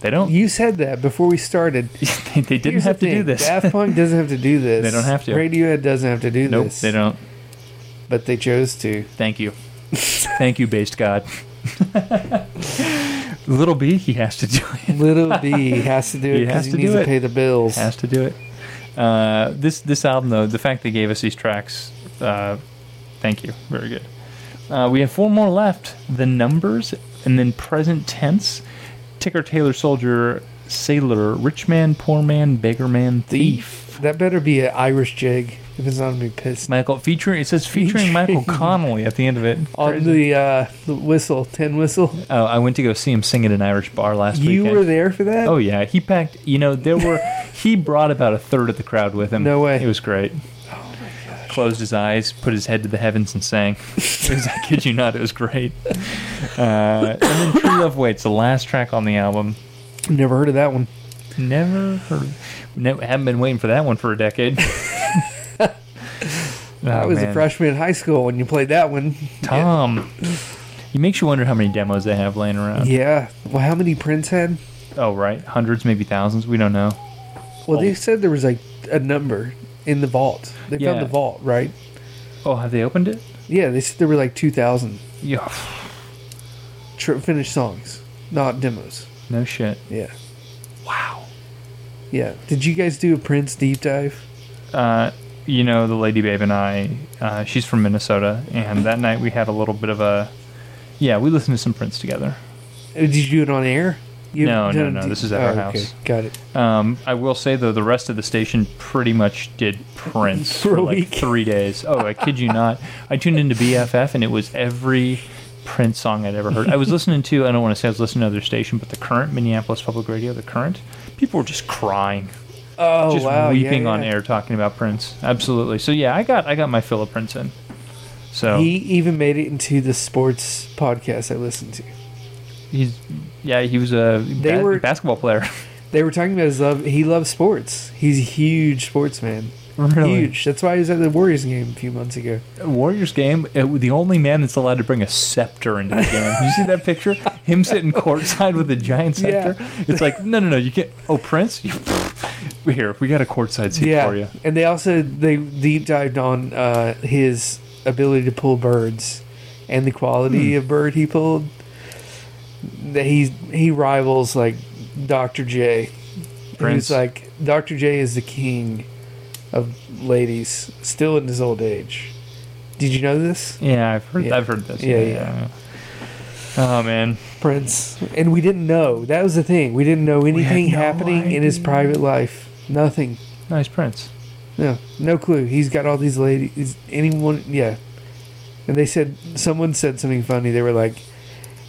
They don't. You said that before we started. (laughs) they, they didn't Here's have the to do thing, this. Daft Punk doesn't have to do (laughs) this. They don't have to. Radiohead doesn't have to do nope, this. they don't. But they chose to. Thank you. (laughs) Thank you, based God. Little B, he has to do it. Little B has to do it He because he, to needs to pay the bills. Has to do it. Uh, this this album though, the fact they gave us these tracks, uh, thank you, very good. Uh, we have four more left. The numbers and then present tense. Tinker Tailor Soldier Sailor Rich Man Poor Man Beggar Man Thief. That better be an Irish jig. If it's not, I'm gonna be pissed. Michael featuring it says featuring Michael (laughs) Connolly at the end of it. On Crazy. the, uh, the whistle, tin whistle. oh, I went to go see him sing at an Irish bar last week. You weekend. were there for that? Oh yeah, he packed. You know, there were. he brought about a third of the crowd with him. No way. It was great. Closed his eyes, put his head to the heavens, and sang. (laughs) Was, I kid you not, it was great. Uh, and then True Love Waits, the last track on the album. Never heard of that one. Never heard. Never, haven't been waiting for that one for a decade. (laughs) (laughs) I Oh, was a freshman in high school when you played that one. Thom. It makes you wonder how many demos they have laying around. Yeah. Well, how many Prince had? Oh, right. Hundreds, maybe thousands. We don't know. Well, they Oh. said there was like a number in the vault. They Yeah. found the vault, right? Oh, have they opened it? Yeah, they said there were like 2,000 Yeah. tr- finished songs, not demos. No shit. Yeah. Wow. Yeah. Did you guys do a Prince deep dive? uh, you know, the lady babe and I, uh, she's from Minnesota, and that night we had a little bit of a, yeah, we listened to some Prince together. Uh, Did you do it on air? You No, no, no, this is at our oh, house. Got it. Um, I will say though, the rest of the station pretty much did Prince (laughs) For for, like three days. Oh, I kid you not. I tuned into BFF, and it was every Prince song I'd ever heard. I was (laughs) listening to, I don't want to say I was listening to another station, but the current Minneapolis Public Radio, the current, people were just crying. Oh, just wow. yeah, weeping on yeah. air talking about Prince. Absolutely. So yeah, I got I got my fill of Prince in. So He even made it into the sports podcast I listened to. He's yeah he was a They ba- were- basketball player. (laughs) They were talking about his love. He loves sports. He's a huge sports man. Really? Huge. That's why he was at the Warriors game a few months ago. Warriors game. It, the only man that's allowed to bring a scepter into the game. you see that picture? Him sitting courtside with a giant Yeah. scepter. It's like no no no you can't. Oh Prince, you, (laughs) here we got a courtside seat yeah. for you. And they also they deep dived on uh, his ability to pull birds and the quality Hmm. of bird he pulled. That he he rivals like Dr. J. Prince. He's like Dr. J is the king of ladies, still in his old age. Did you know this? Yeah, I've heard Yeah. I've heard this. Yeah, yeah. Oh man, Prince. And we didn't know. That was the thing. We didn't know anything no happening in his private life. Nothing. nice Prince. No, no clue. He's got all these ladies. Anyone, yeah. And they said someone said something funny. They were like,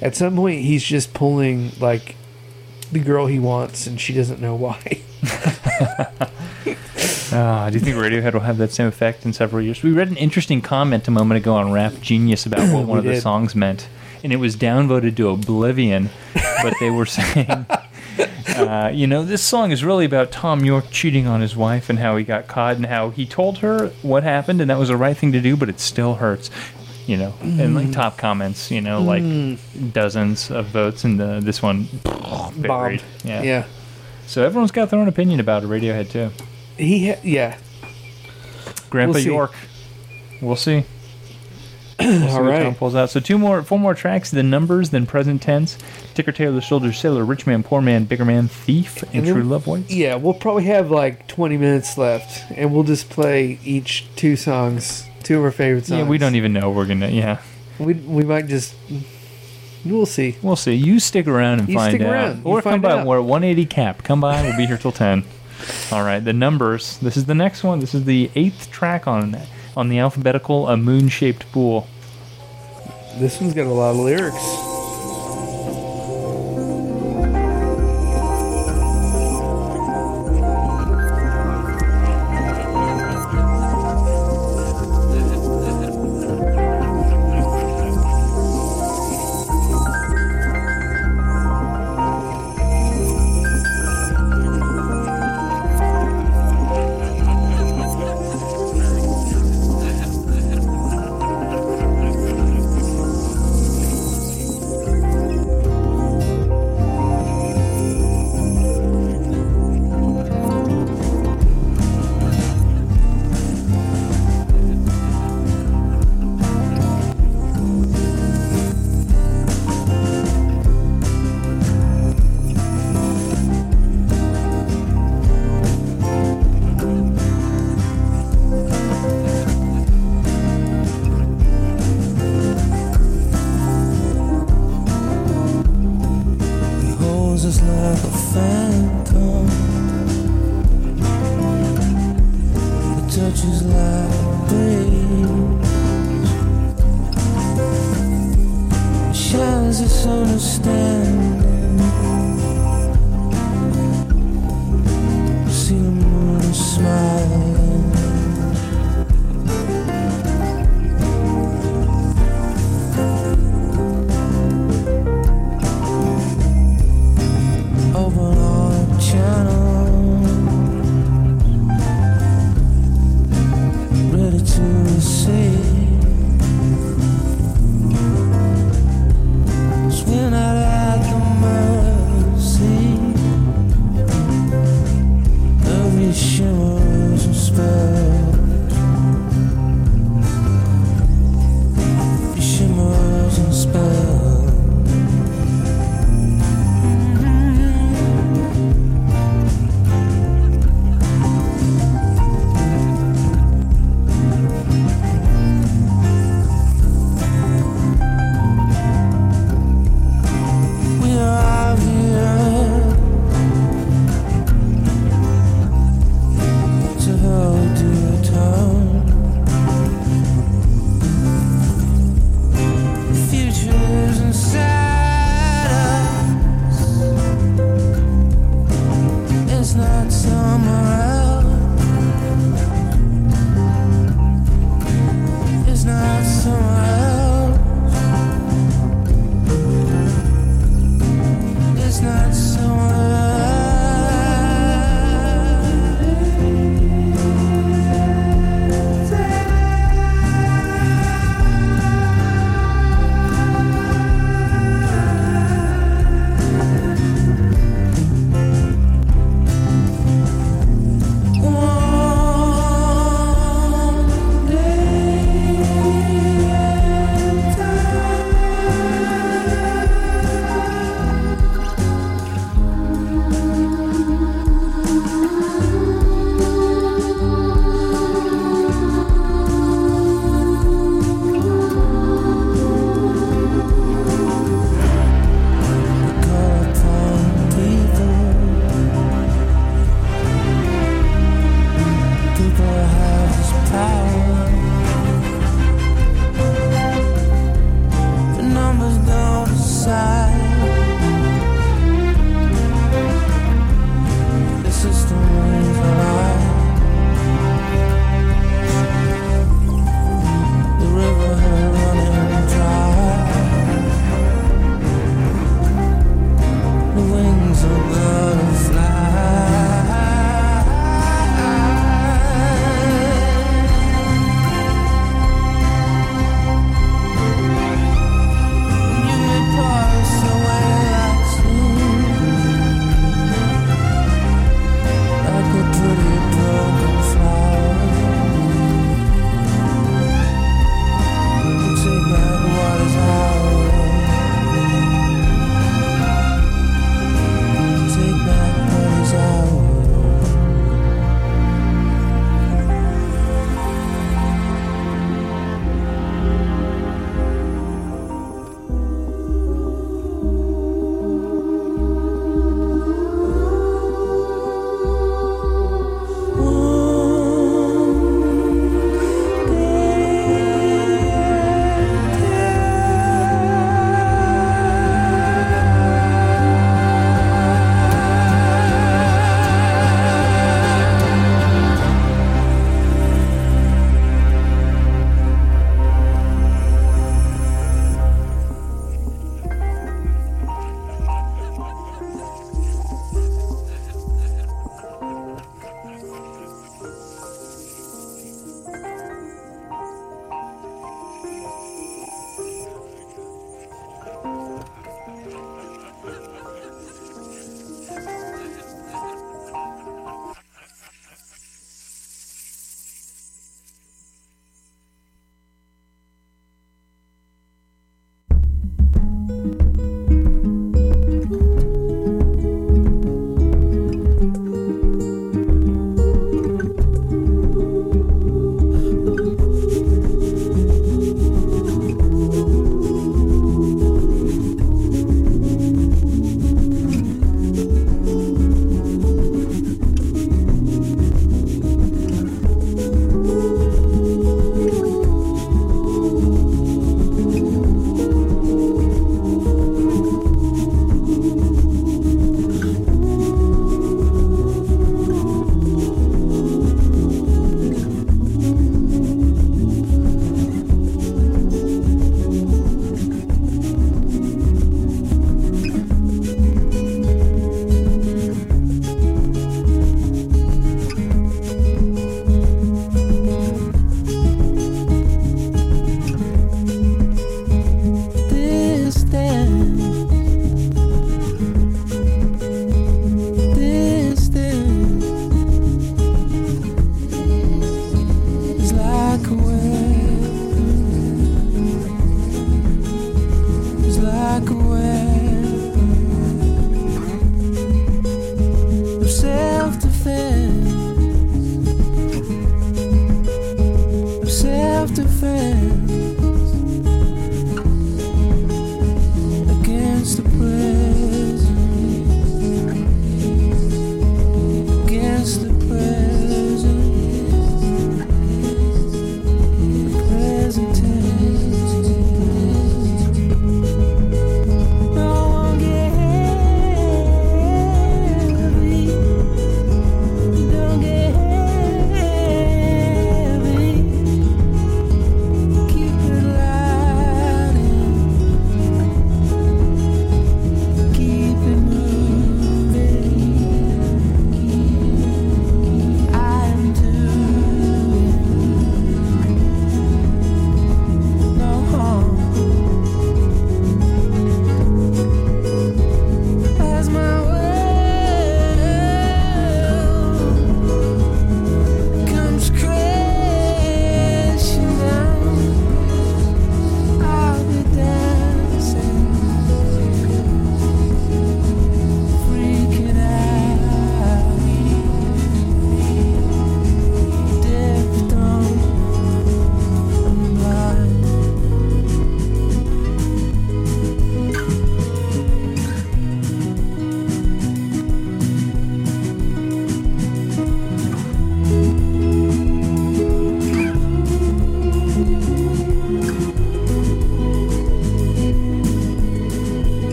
at some point he's just pulling like the girl he wants, and she doesn't know why. (laughs) Ah, do you think Radiohead will have that same effect in several years? We read an interesting comment a moment ago on Rap Genius about what (coughs) one of the songs meant, and it was downvoted to oblivion. But they were (laughs) saying, uh, you know, this song is really about Thom Yorke cheating on his wife and how he got caught and how he told her what happened and that was the right thing to do, but it still hurts. You know, and Mm. like top comments, you know, like dozens of votes, and the, this one buried. Yeah. yeah. So everyone's got their own opinion about. Radiohead too. He, ha- yeah. Grandpa We'll. Yorke. We'll see. We'll All right. Pulls out. So two more, four more tracks. The numbers, then present tense. Tinker Tailor, Soldier, Sailor, Rich Man, Poor Man, Beggar Man, Thief, and, And True Love Waits. Yeah, we'll probably have like 20 minutes left, and we'll just play each two songs, two of our favorite songs. Yeah, we don't even know we're gonna. Yeah, We, we might just. We'll see. we'll see. You stick around and You find stick out, around. Or come find by. out. We're at 180 cap. Come by. We'll be here till 10. (laughs) All right. The numbers. This is the next one. This is the eighth track on on the alphabetical. A moon-shaped pool. This one's got a lot of lyrics.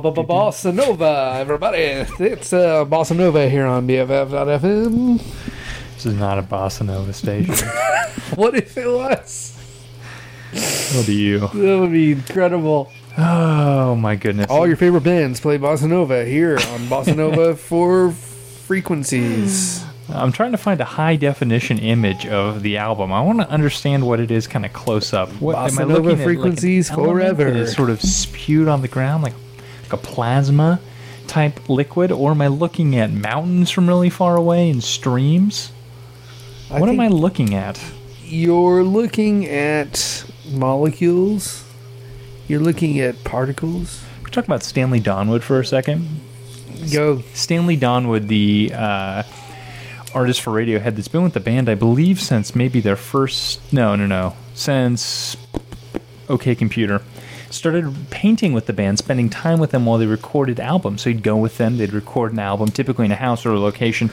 Bossa Nova, everybody. It's uh, Bossa Nova here on BFF.FM. this is not a bossa nova station. (laughs) What if it was? what do you? That would be incredible. Oh my goodness! All your favorite bands play Bossa Nova here on Bossa Nova (laughs) for frequencies. I'm trying to find a high definition image of the album. I want to understand what it is, kind of close up. What Bossa Nova frequencies like an forever. that is sort of spewed on the ground, like like a plasma type liquid, or am I looking at mountains from really far away and streams? I what am I looking at? You're looking at molecules. You're looking at particles. We talk about Stanley Donwood for a second. Go. Stanley Donwood, the uh, artist for Radiohead, that's been with the band, I believe, since maybe their first. No, no, no. Since OK Computer. Started painting with the band, spending time with them while they recorded albums. So he'd go with them, they'd record an album, typically in a house or a location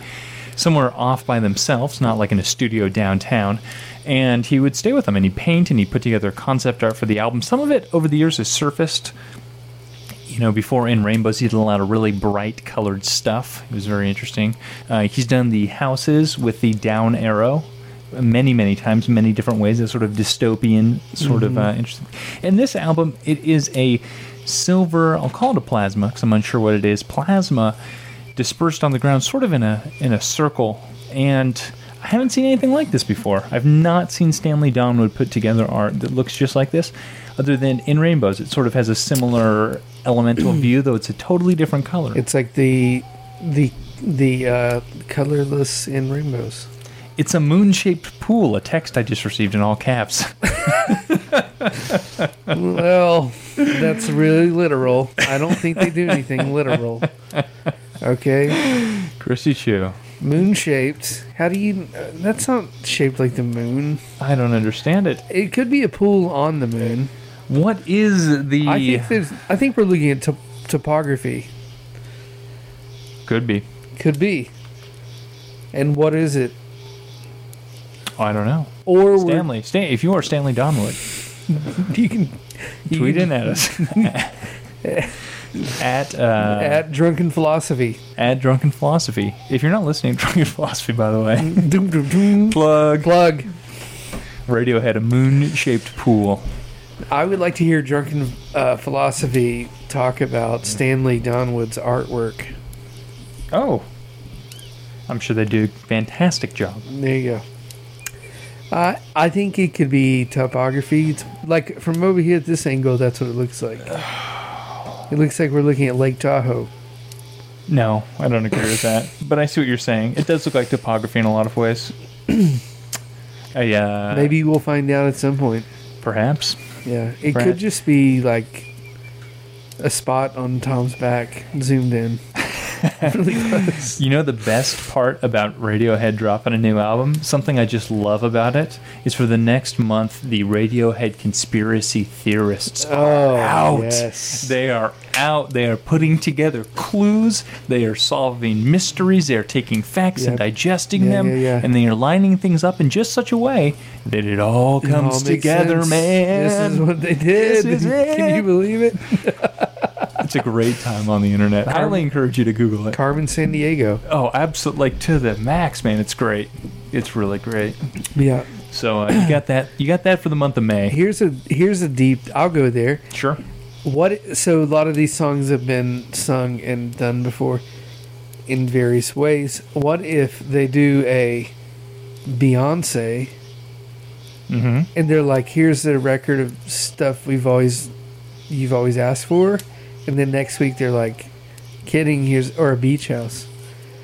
somewhere off by themselves, not like in a studio downtown. And he would stay with them and he'd paint and he'd put together concept art for the album. Some of it over the years has surfaced you know, before In Rainbows, he did a lot of really bright colored stuff. It was very interesting. Uh, he's done the houses with the down arrow many, many times, many different ways. A sort of dystopian, sort of uh, interesting. And this album, it is a silver. I'll call it a plasma because I'm unsure what it is. Plasma dispersed on the ground, sort of in a in a circle, and. I haven't seen anything like this before. I've not seen Stanley Donwood put together art that looks just like this, other than in Rainbows. It sort of has a similar elemental view, though it's a totally different color. It's like the the the uh, colorless in rainbows. It's a moon shaped pool, a text I just received in all caps. well, that's really literal. I don't think they do anything literal. Okay, Chrissy Chu. moon shaped. How do you? Uh, that's not shaped like the moon. I don't understand it. It could be a pool on the moon. What is the. I think there's. I think we're looking at top topography. Could be. Could be. And what is it? I don't know. Or Stanley. Stan, if you are Stanley Donwood, (laughs) you can you (laughs) tweet can- in at us. (laughs) at uh, at drunken philosophy. at Drunken Philosophy. If you're not listening to Drunken Philosophy, by the way, Doom, doom, doom. plug Plug. Radiohead, a moon shaped pool. I would like to hear drunken uh, philosophy talk about Stanley Donwood's artwork. Oh. I'm sure they do a fantastic job. There you go. I I think it could be topography. It's like from over here at this angle, that's what it looks like. It looks like we're looking at Lake Tahoe. No, I don't agree with that. But I see what you're saying. It does look like topography in a lot of ways. (clears throat) I, uh, Maybe we'll find out at some point. perhaps. Yeah, it Right. could just be like a spot on Thom's back zoomed in. (laughs) really close. You know the best part about Radiohead dropping a new album? Something I just love about it is for the next month the Radiohead conspiracy theorists are Oh, out. yes. They are out. They are putting together clues. They are solving mysteries. They are taking facts and digesting Yeah, them, yeah, yeah. and they are lining things up in just such a way that it all It comes all together, sense. man. This is what they did. (laughs) Can you believe it? (laughs) it's a great time on the internet. I highly encourage you to Google it. Carmen Sandiego. Oh, absolutely! Like to the max, man. It's great. It's really great. Yeah. So uh, you got that. You got that for the month of May. Here's a here's a deep. I'll go there. Sure. What? So a lot of these songs have been sung and done before, in various ways. What if they do a Beyonce Mm-hmm. and they're like, "Here's the record of stuff we've always, you've always asked for," and then next week they're like, "Kidding, here's or a beach house."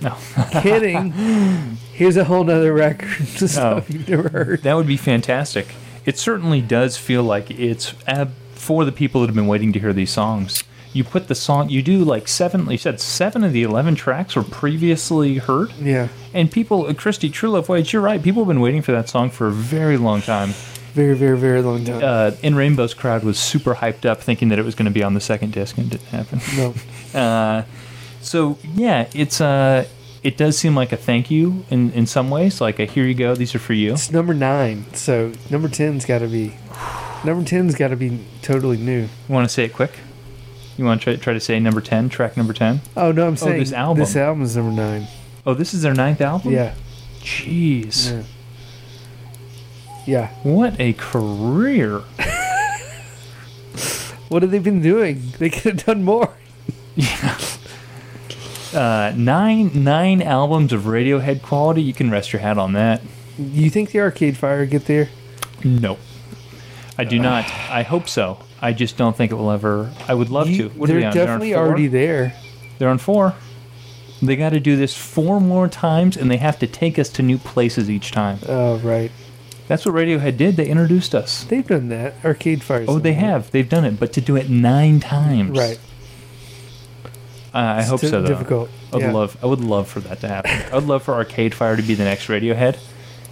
No, Kidding, (laughs) here's a whole nother record of stuff Oh. you've never heard. that would be fantastic. It certainly does feel like it's ab- for the people that have been waiting to hear these songs. You put the song. You do like seven. You said seven of the eleven tracks were previously heard, Yeah, and people. Christy True Love Waits. You're right. People have been waiting for that song for a very long time. Very, very, very long time. Uh, In Rainbow's crowd was super hyped up, thinking that it was going to be on the second disc, and it didn't happen. no, (laughs) Uh, so yeah, it's uh, it does seem like a thank you in in some ways. Like a here you go, these are for you. it's number nine. So number ten's got to be, number ten's got to be totally new. You want to say it quick? You want to try, try to say number ten, track number ten? Oh no, I'm saying this album. This album is number nine. Oh, this is their ninth album. Yeah, Jeez, yeah, yeah. what a career! (laughs) What have they been doing? They could have done more. (laughs) Uh, nine nine albums of Radiohead quality. You can rest your hat on that. You think the Arcade Fire get there? No, I do not. I hope so. I just don't think it will ever. I would love You- to. What they're on? definitely They're already there. They're on four. They got to do this four more times, and they have to take us to new places each time. Oh right, That's what Radiohead did. They introduced us. they've done that. Arcade Fire. Oh, they have. They've done it, but to do it nine times. Right. Uh, I hope It's so. Though. difficult. I would Yeah. love. I would love for that to happen. I would love for Arcade Fire to be the next Radiohead.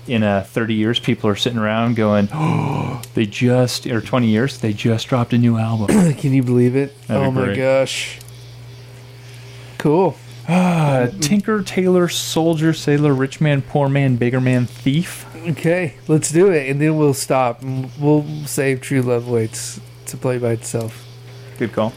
In uh, 30 years, people are sitting around going, "Oh, (gasps) they just," or 20 years, they just dropped a new album. (clears throat) Can you believe it? That'd oh my gosh. Cool. uh, Tinker, Tailor, Soldier, Sailor, Rich Man, Poor Man, Beggar Man, Thief. Okay, let's do it, and then we'll stop. We'll save True Love Waits to play by itself. Good call.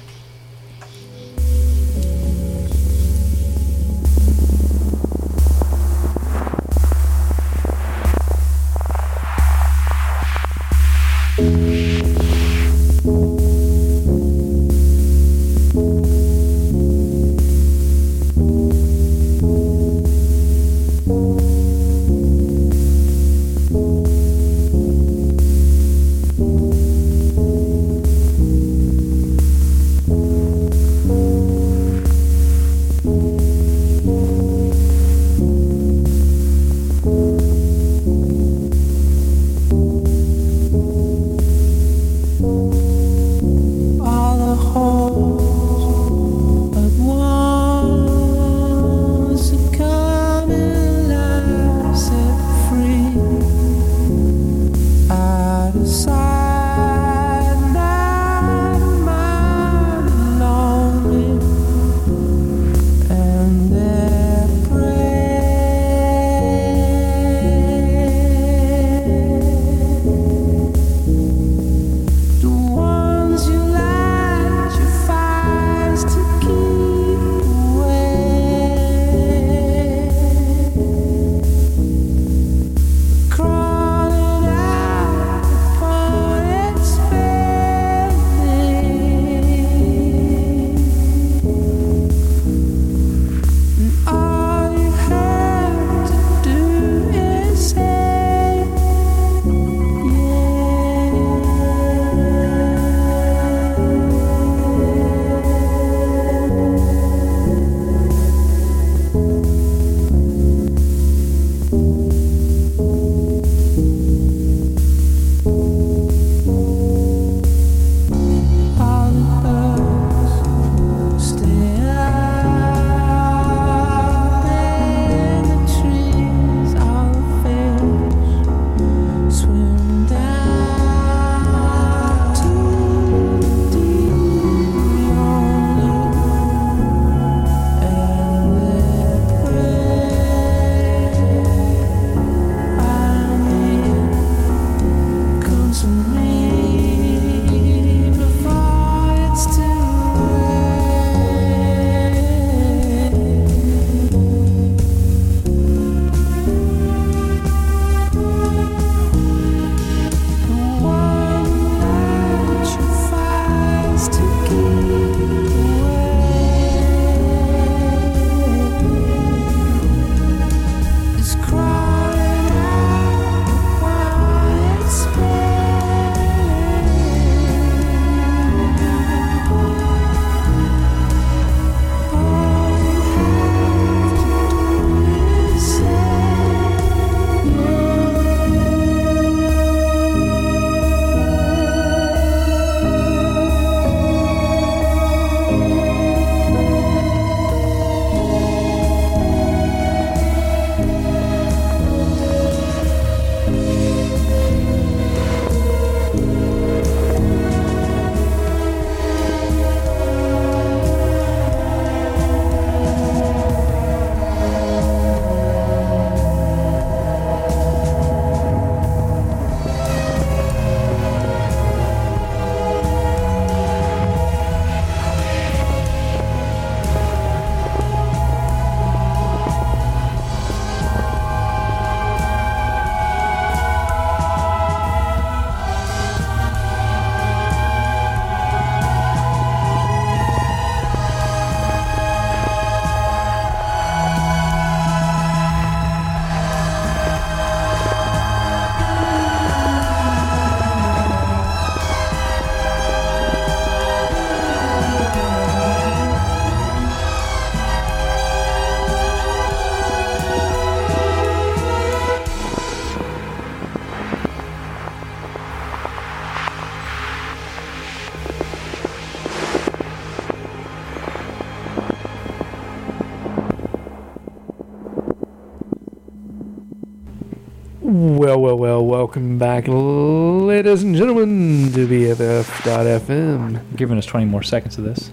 Well, well, welcome back, ladies and gentlemen, to BFF.FM. Giving us 20 more seconds of this.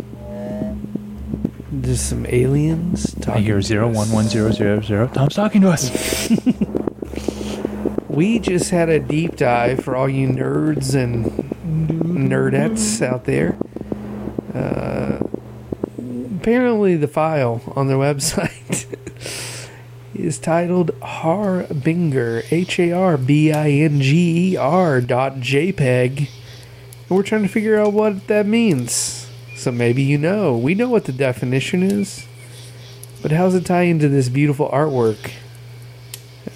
Just some aliens talking. I hear zero one one zero zero zero. Thom's talking to us. (laughs) We just had a deep dive for all you nerds and nerdettes out there. Uh, apparently, the file on their website is titled Harbinger, H A R B I N G E R dot JPEG. And we're trying to figure out what that means. So maybe you know. We know what the definition is. But how's it tie into this beautiful artwork?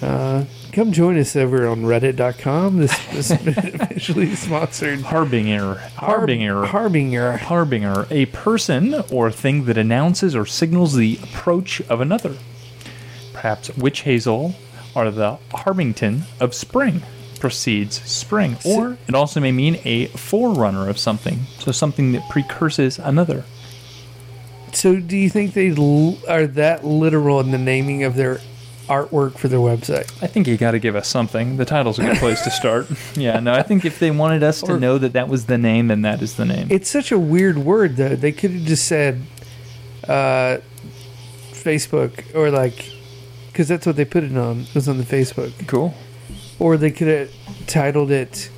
Uh, come join us over on reddit.com. This been (laughs) officially sponsored. Harbinger. Harbinger. Harbinger. Harbinger, a person or thing that announces or signals the approach of another. Perhaps witch hazel are the harbington of spring, precedes spring. Or it also may mean a forerunner of something, so something that precurses another. So, do you think they l- are that literal in the naming of their artwork for their website? I think you got to give us something. The title's a good place to start. (laughs) Yeah, no, I think if they wanted us to know that that was the name, then that is the name. It's such a weird word, though. They could have just said uh, Facebook or like, because that's what they put it on. It was on the Facebook. cool. Or they could have titled it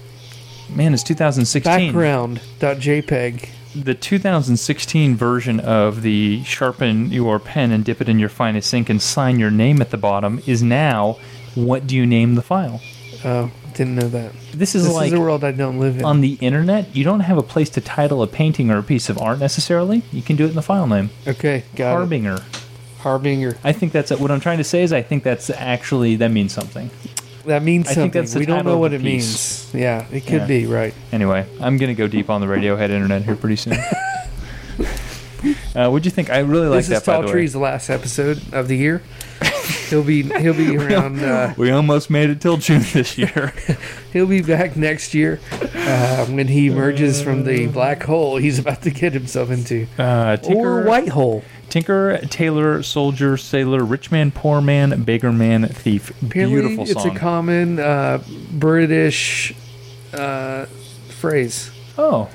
Man, it's 2016. background.jpg. the 2016 version of the sharpen your pen and dip it in your finest ink and sign your name at the bottom is now what do you name the file Oh, didn't know that. this is This like is a world I don't live in. on the internet you don't have a place to title a painting or a piece of art necessarily you can do it in the file name okay, got it. harbinger Harbinger. i think that's what i'm trying to say is i think that's actually that means something That means I something. think that's we don't know what it piece. means. Yeah, it could Yeah. be right. anyway i'm gonna go deep on the radiohead internet here pretty soon (laughs) uh, what'd you think i really like this that is by Tall Tree's last episode of the year. he'll be he'll be (laughs) around. Uh, we almost made it till june this year (laughs) he'll be back next year uh, when he emerges from the black hole he's about to get himself into, uh, Tinker, or white hole. Tinker, Tailor, Soldier, Sailor, Rich Man, Poor Man, Beggar Man, Thief. Apparently, Beautiful it's a common uh, British uh, phrase. oh,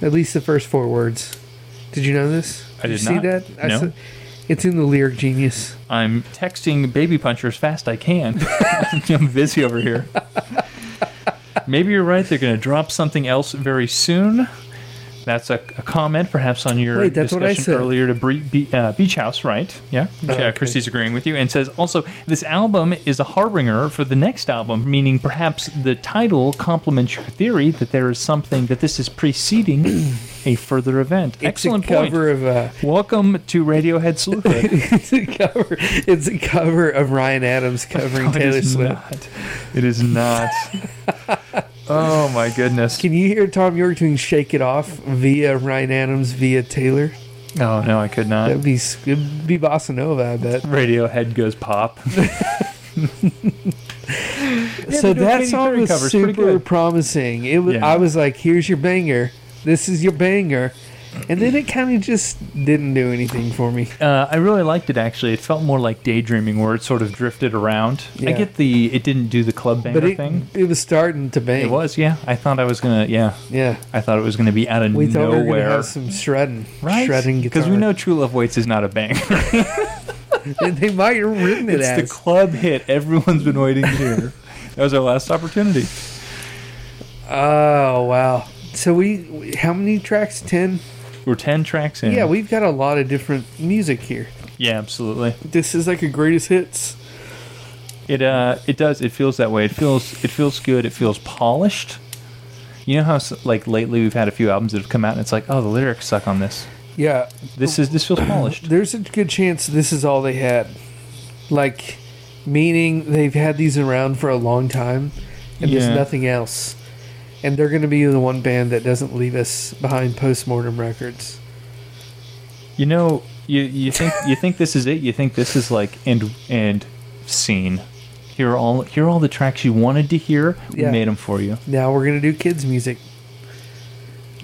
At least the first four words. Did you know this? I you not. see that? I No. said- it's in the lyric genius. I'm texting Baby Puncher as fast I can. (laughs) I'm busy over here. (laughs) Maybe you're right. They're going to drop something else very soon. That's a, a comment, perhaps, on your Wait, that's what I discussion earlier to Bre- Be- uh, Beach House, right? Yeah. Oh, yeah. okay. Christy's agreeing with you, and says also this album is a harbinger for the next album, meaning perhaps the title complements your theory that there is something that this is preceding (clears throat) a further event. It's Excellent a point. cover of uh, Welcome to Radiohead Sleuthhood. (laughs) it's a cover. It's a cover of Ryan Adams covering (laughs) It Taylor is Swift. not. It is not. (laughs) oh my goodness. Can you hear Thom Yorke doing "Shake It Off" via Ryan Adams via Taylor? Oh no, I could not. That'd be it'd be bossa nova. I bet. Radiohead goes pop. (laughs) so they do a that song was cover. It's pretty super promising. It was. Yeah. I was like, "Here's your banger. This is your banger," and then it kind of just didn't do anything for me. Uh, I really liked it actually. It felt more like daydreaming, where it sort of drifted around. I get the it didn't do the club banger But it, thing. it was starting to bang. It was, yeah. I thought I was gonna, yeah. Yeah. I thought it was gonna be out of We thought we were gonna have some shredding, right? shredding guitar. Because we know True Love Waits is not a banger. (laughs) And they might have written it it's as. the club hit everyone's been waiting to hear. (laughs) That was our last opportunity. oh wow! So we, we- how many tracks? Ten. We're ten tracks in. Yeah, we've got a lot of different music here. yeah, absolutely. This is like a greatest hits. It uh, it does. It feels that way. It feels it feels good. It feels polished. You know how like lately we've had a few albums that have come out and it's like, oh, the lyrics suck on this. Yeah, This is this feels polished. there's a good chance this is all they had. Like, meaning they've had these around for a long time, and Yeah. there's nothing else. And they're going to be the one band that doesn't leave us behind postmortem records. You know, you you think you think this is it. You think this is like and and scene. Here are all here are all the tracks you wanted to hear. We Yeah. made them for you. Now we're going to do kids' music.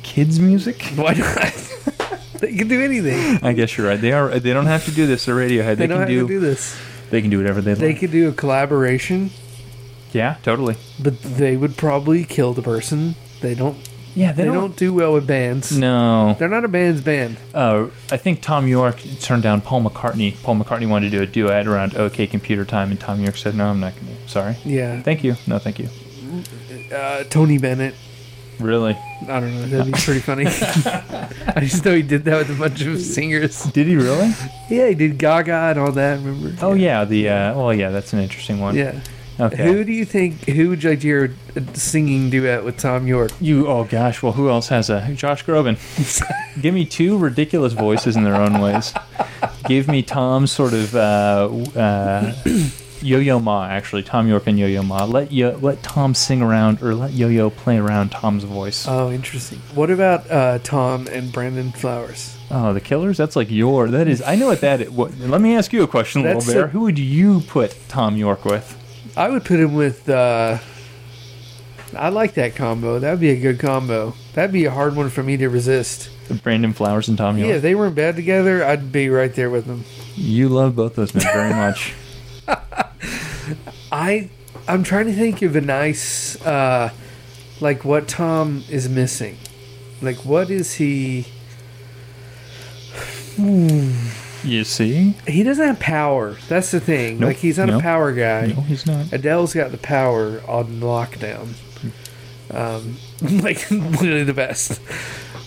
Kids music. (laughs) Why not? they can do anything. I guess you're right. They are. They don't have to do this. They're Radiohead. They, They, don't can have do, to do this. They can do whatever they like. They like. could do a collaboration Yeah, totally. but they would probably kill the person. They don't. Yeah, They, don't, do well with bands. No. They're not a band's band. Uh, I think Thom Yorke turned down Paul McCartney. Paul McCartney wanted to do a duet around OK Computer Time, and Thom Yorke said, "No, I'm not going to. Sorry. Yeah. Thank you. No, thank you. Uh, Tony Bennett. Really? I don't know. That'd be pretty funny. (laughs) I just know he did that with a bunch of singers. Did he really? Yeah, he did Gaga and all that. Remember? Oh yeah. The uh, well, yeah. That's an interesting one. Yeah. Okay. Who do you think? Who would you like to hear a singing duet with Thom Yorke? You? Oh gosh. Well, who else has a Josh Groban? (laughs) Give me two ridiculous voices in their own ways. Give me Thom's sort of uh, uh, Yo-Yo Ma. Actually, Thom Yorke and Yo-Yo Ma. Let Yo let Thom sing around, or let Yo-Yo play around Thom's voice. Oh, interesting. What about uh, Thom and Brandon Flowers? Oh, the Killers? That's like your. That is. I know what that is. What, let me ask you a question, That's Little Bear. a- Who would you put Thom Yorke with? I would put him with. Uh, I like that combo. That'd be a good combo. That'd be a hard one for me to resist. Brandon Flowers and Thom Yorke. Yeah, if they were in bed together, I'd be right there with them. You love both those men very much. (laughs) I I'm trying to think of a nice uh like what Thom is missing. Like what is he you see? he doesn't have power. That's the thing. Nope, like he's not nope. a power guy. No, he's not. Adele's got the power on lockdown. Um (laughs) like literally the best.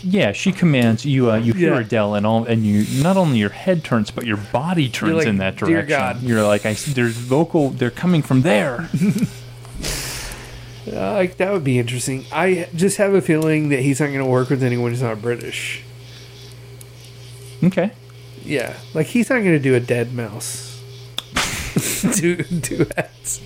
Yeah, she commands you. Uh, you hear Yeah. Adele, and all, and you not only your head turns, but your body turns like, in that direction. "Dear. God." You're like, I, there's vocal. They're coming from there. (laughs) Uh, like that would be interesting. I just have a feeling that he's not going to work with anyone who's not British. okay. Yeah, like he's not going to do a deadmau5. (laughs) do duets.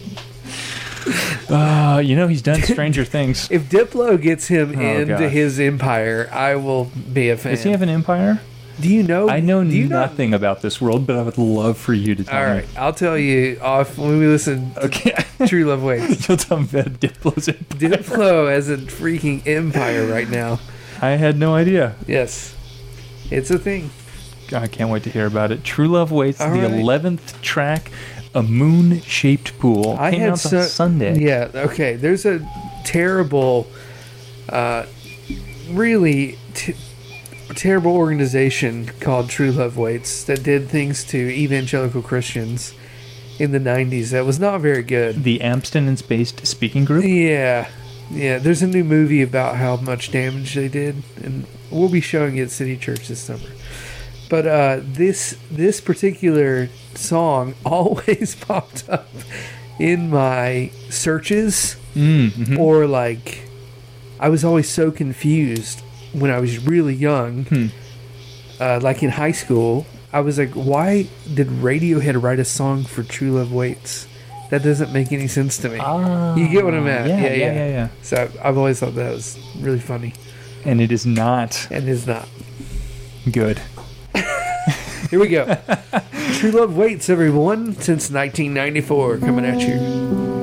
Uh, you know he's done (laughs) Stranger Things. If Diplo gets him Oh, into gosh. his empire, I will be a fan. Does he have an empire? do you know? I know do nothing about this world, but I would love for you to tell All me. right, I'll tell you off when we listen. to Okay. (laughs) True Love Waits. You'll tell me about Diplo's empire. Diplo has a freaking empire right now. I had no idea. Yes, it's a thing. I can't wait to hear about it. True Love Waits, All the right. eleventh track, a moon-shaped pool. I Came had out on Sunday. Yeah, okay. There's a terrible, uh, really t- terrible organization called True Love Waits that did things to evangelical Christians in the 90s that was not very good. The abstinence-based speaking group. Yeah, yeah. There's a new movie about how much damage they did, and we'll be showing it at City Church this summer. But uh, this this particular song (laughs) always popped up in my searches, Mm-hmm. or like I was always so confused when I was really young, Hmm. uh, like in high school. I was like, why did Radiohead write a song for True Love Waits? That doesn't make any sense to me. Ah, You get what I'm at? Yeah, Yeah, yeah, yeah. yeah, yeah. So I've always thought that was really funny, And it is not and it's not. good. Here we go. True Love Waits, everyone, since 1994, coming at you.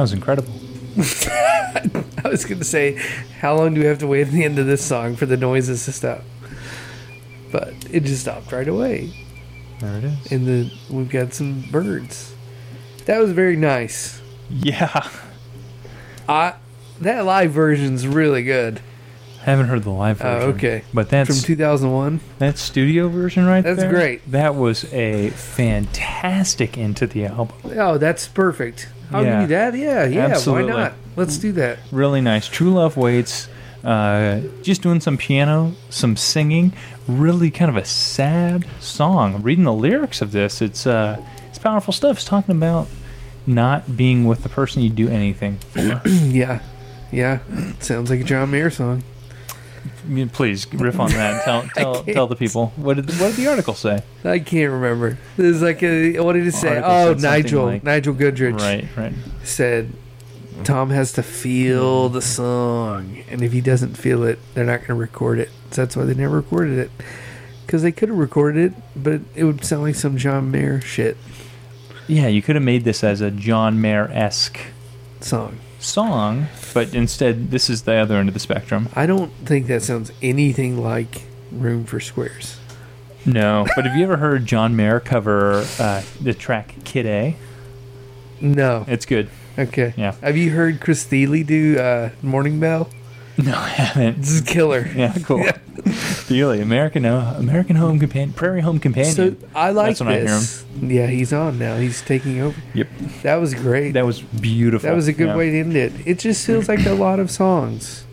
That was incredible. (laughs) I was going to say, how long do we have to wait at the end of this song for the noises to stop? But it just stopped right away. There it is. And the we've got some birds. That was very nice. Yeah. I that live version's really good. I haven't heard the live Oh, version. okay. But that's From 2001. that studio version right That's there. great. That was a fantastic end to the album. Oh, that's perfect. I'll Yeah. give that. Yeah, yeah. Absolutely. Why not? Let's do that. Really nice. True Love Waits. Uh, just doing some piano, some singing. Really kind of a sad song. Reading the lyrics of this, it's uh, it's powerful stuff. It's talking about not being with the person you do anything for. (clears throat) Yeah, yeah. Sounds like a John Mayer song. Please riff on that. (laughs) Tell tell, tell the people what did what did the article say? I can't remember. There's like a what did it say? Oh, Nigel like- Nigel Godrich Right, right. said Thom has to feel hmm. the song, and if he doesn't feel it, they're not going to record it. So that's why they never recorded it. Because they could have recorded it, but it would sound like some John Mayer shit Yeah, you could have made this as a John Mayer esque song. song, but instead this is the other end of the spectrum. I don't think that sounds anything like Room for Squares. No, but have you ever heard John Mayer cover uh, the track Kid A? No. It's good. Okay. Yeah. Have you heard Chris Thile do uh, Morning Bell? No, I haven't. This is killer. Yeah, cool. (laughs) Really, American uh, American Home Companion, Prairie Home Companion. So I like That's when I hear this. Yeah, he's on now. He's taking over. Yep, That was great. that was beautiful. That was a good Yeah. way to end it. It just feels like a lot of songs.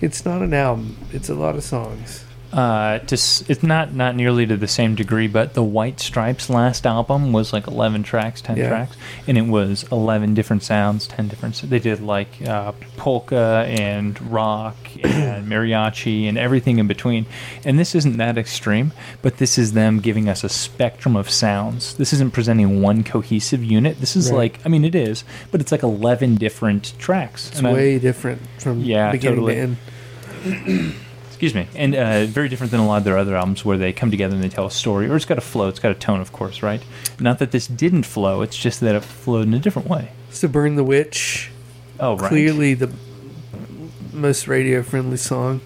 It's not an album. It's a lot of songs. Uh, s- it's not not nearly to the same degree, but the White Stripes last album was like eleven tracks, ten Yeah. tracks, and it was eleven different sounds, ten different. They did like uh, polka and rock and (coughs) mariachi and everything in between. And this isn't that extreme, but this is them giving us a spectrum of sounds. This isn't presenting one cohesive unit. This is Right. like, I mean, it is, but it's like eleven different tracks. It's And I- way different from Yeah, beginning totally. to end. (clears throat) excuse me, and uh, very different than a lot of their other albums where they come together and they tell a story, or it's got a flow, it's got a tone, of course, right? Not that this didn't flow; it's just that it flowed in a different way. So Burn the Witch Oh, right. Clearly the most radio friendly song.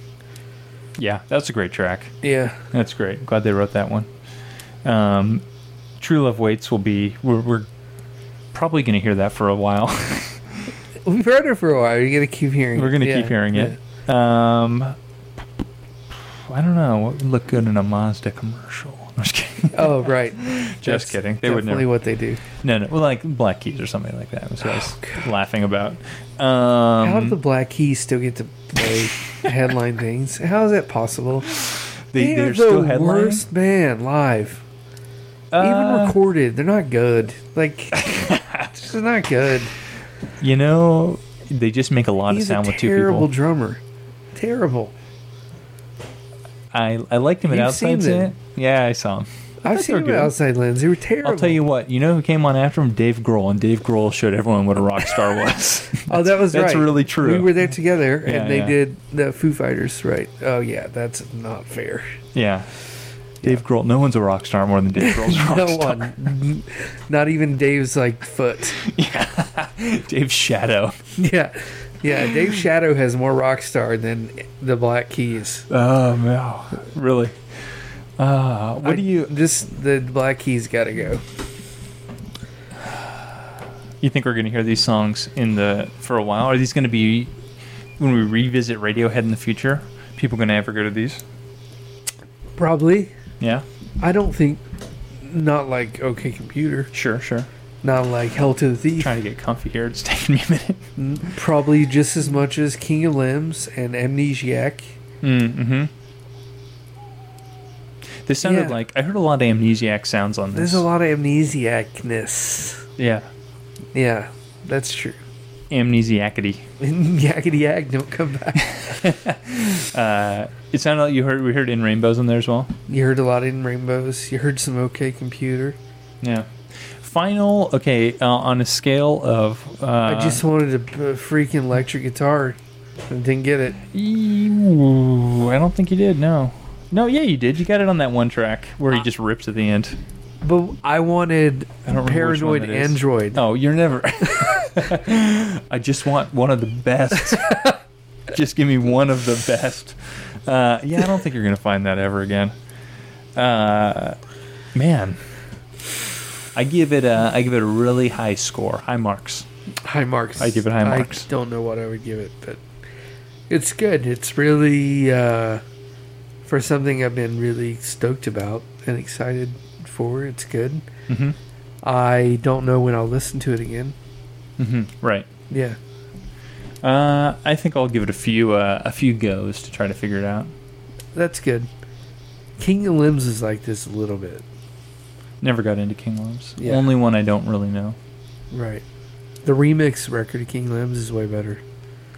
Yeah, that's a great track. Yeah. That's great. Glad they wrote that one. Um, True Love Waits will be. We're, we're probably going to hear that for a while. (laughs) We've heard it for a while. You're gonna keep hearing. It. We're going to Yeah, keep hearing yeah. it. Um, I don't know. What would look good in a Mazda commercial? (laughs) I'm just kidding. Oh right. (laughs) Just That's kidding. They would definitely never. what they do. No, no. Well, like Black Keys or something like that. Was what I was Oh, laughing about. Um, How do the Black Keys still get to play (laughs) headline things? How is that possible? they, They're they're the still headlining. worst band live. Even Uh, recorded, they're not good. Like, just not good. You know, they just make a lot He's of sound with two people. terrible drummer. Terrible. I I liked him at You've Outside seen. Yeah, I saw him. I I've seen were good. Outside Lands. They were terrible. I'll tell you what. You know who came on after him? Dave Grohl, and Dave Grohl showed everyone what a rock star (laughs) was. Oh, that was that's right. really true. We were there together, Yeah, and they yeah. did the Foo Fighters, right? Oh yeah, that's not fair. yeah. Dave Grohl. No one's a rock star more than Dave Grohl's (laughs) a rock no star. one, not even Dave's like foot. (laughs) Yeah. Dave's shadow. Yeah, yeah. Dave (laughs) Shadow has more rock star than the Black Keys. Oh no, really? Uh, what I- do you This, the Black Keys got to go. you think we're going to hear these songs in the for a while? Are these going to be when we revisit Radiohead in the future? People going to ever go to these? Probably. Yeah, I don't think. Not like OK Computer. sure, sure. Not like Hail to the Thief. Trying to get comfy here. It's (laughs) taking me a minute. Probably just as much as King of Limbs and Amnesiac. Mm-hmm. This sounded Yeah. like I heard a lot of amnesiac sounds on this. There's a lot of amnesiacness. Yeah, Yeah, that's true. amnesiacity. (laughs) Yakety yak, don't come back. (laughs) Uh, it sounded like you heard we heard in rainbows in there as well. You heard a lot in Rainbows. You heard some OK Computer. Yeah. Final. Okay, uh, on a scale of. Uh, I just wanted a, freaking electric guitar and didn't get it. I don't think you did. No. No. Yeah, you did. You got it on that one track where he just rips at the end. But I wanted I don't remember which one Paranoid. Android. Oh, you're never. (laughs) I just want one of the best. (laughs) just give me one of the best. Uh, yeah, I don't think you're gonna find that ever again. Uh, man, I give it a I give it a really high score, high marks. High marks. I give it high marks. I don't know what I would give it, but it's good. It's really uh, for something I've been really stoked about and excited for. It's good. hmm I don't know when I'll listen to it again. hmm Right. Yeah. Uh, I think I'll give it a few uh, a few goes to try to figure it out. That's good. King of Limbs is like this a little bit. Never got into King Limbs. Yeah. Only one I don't really know. Right. The remix record of King Limbs is way better.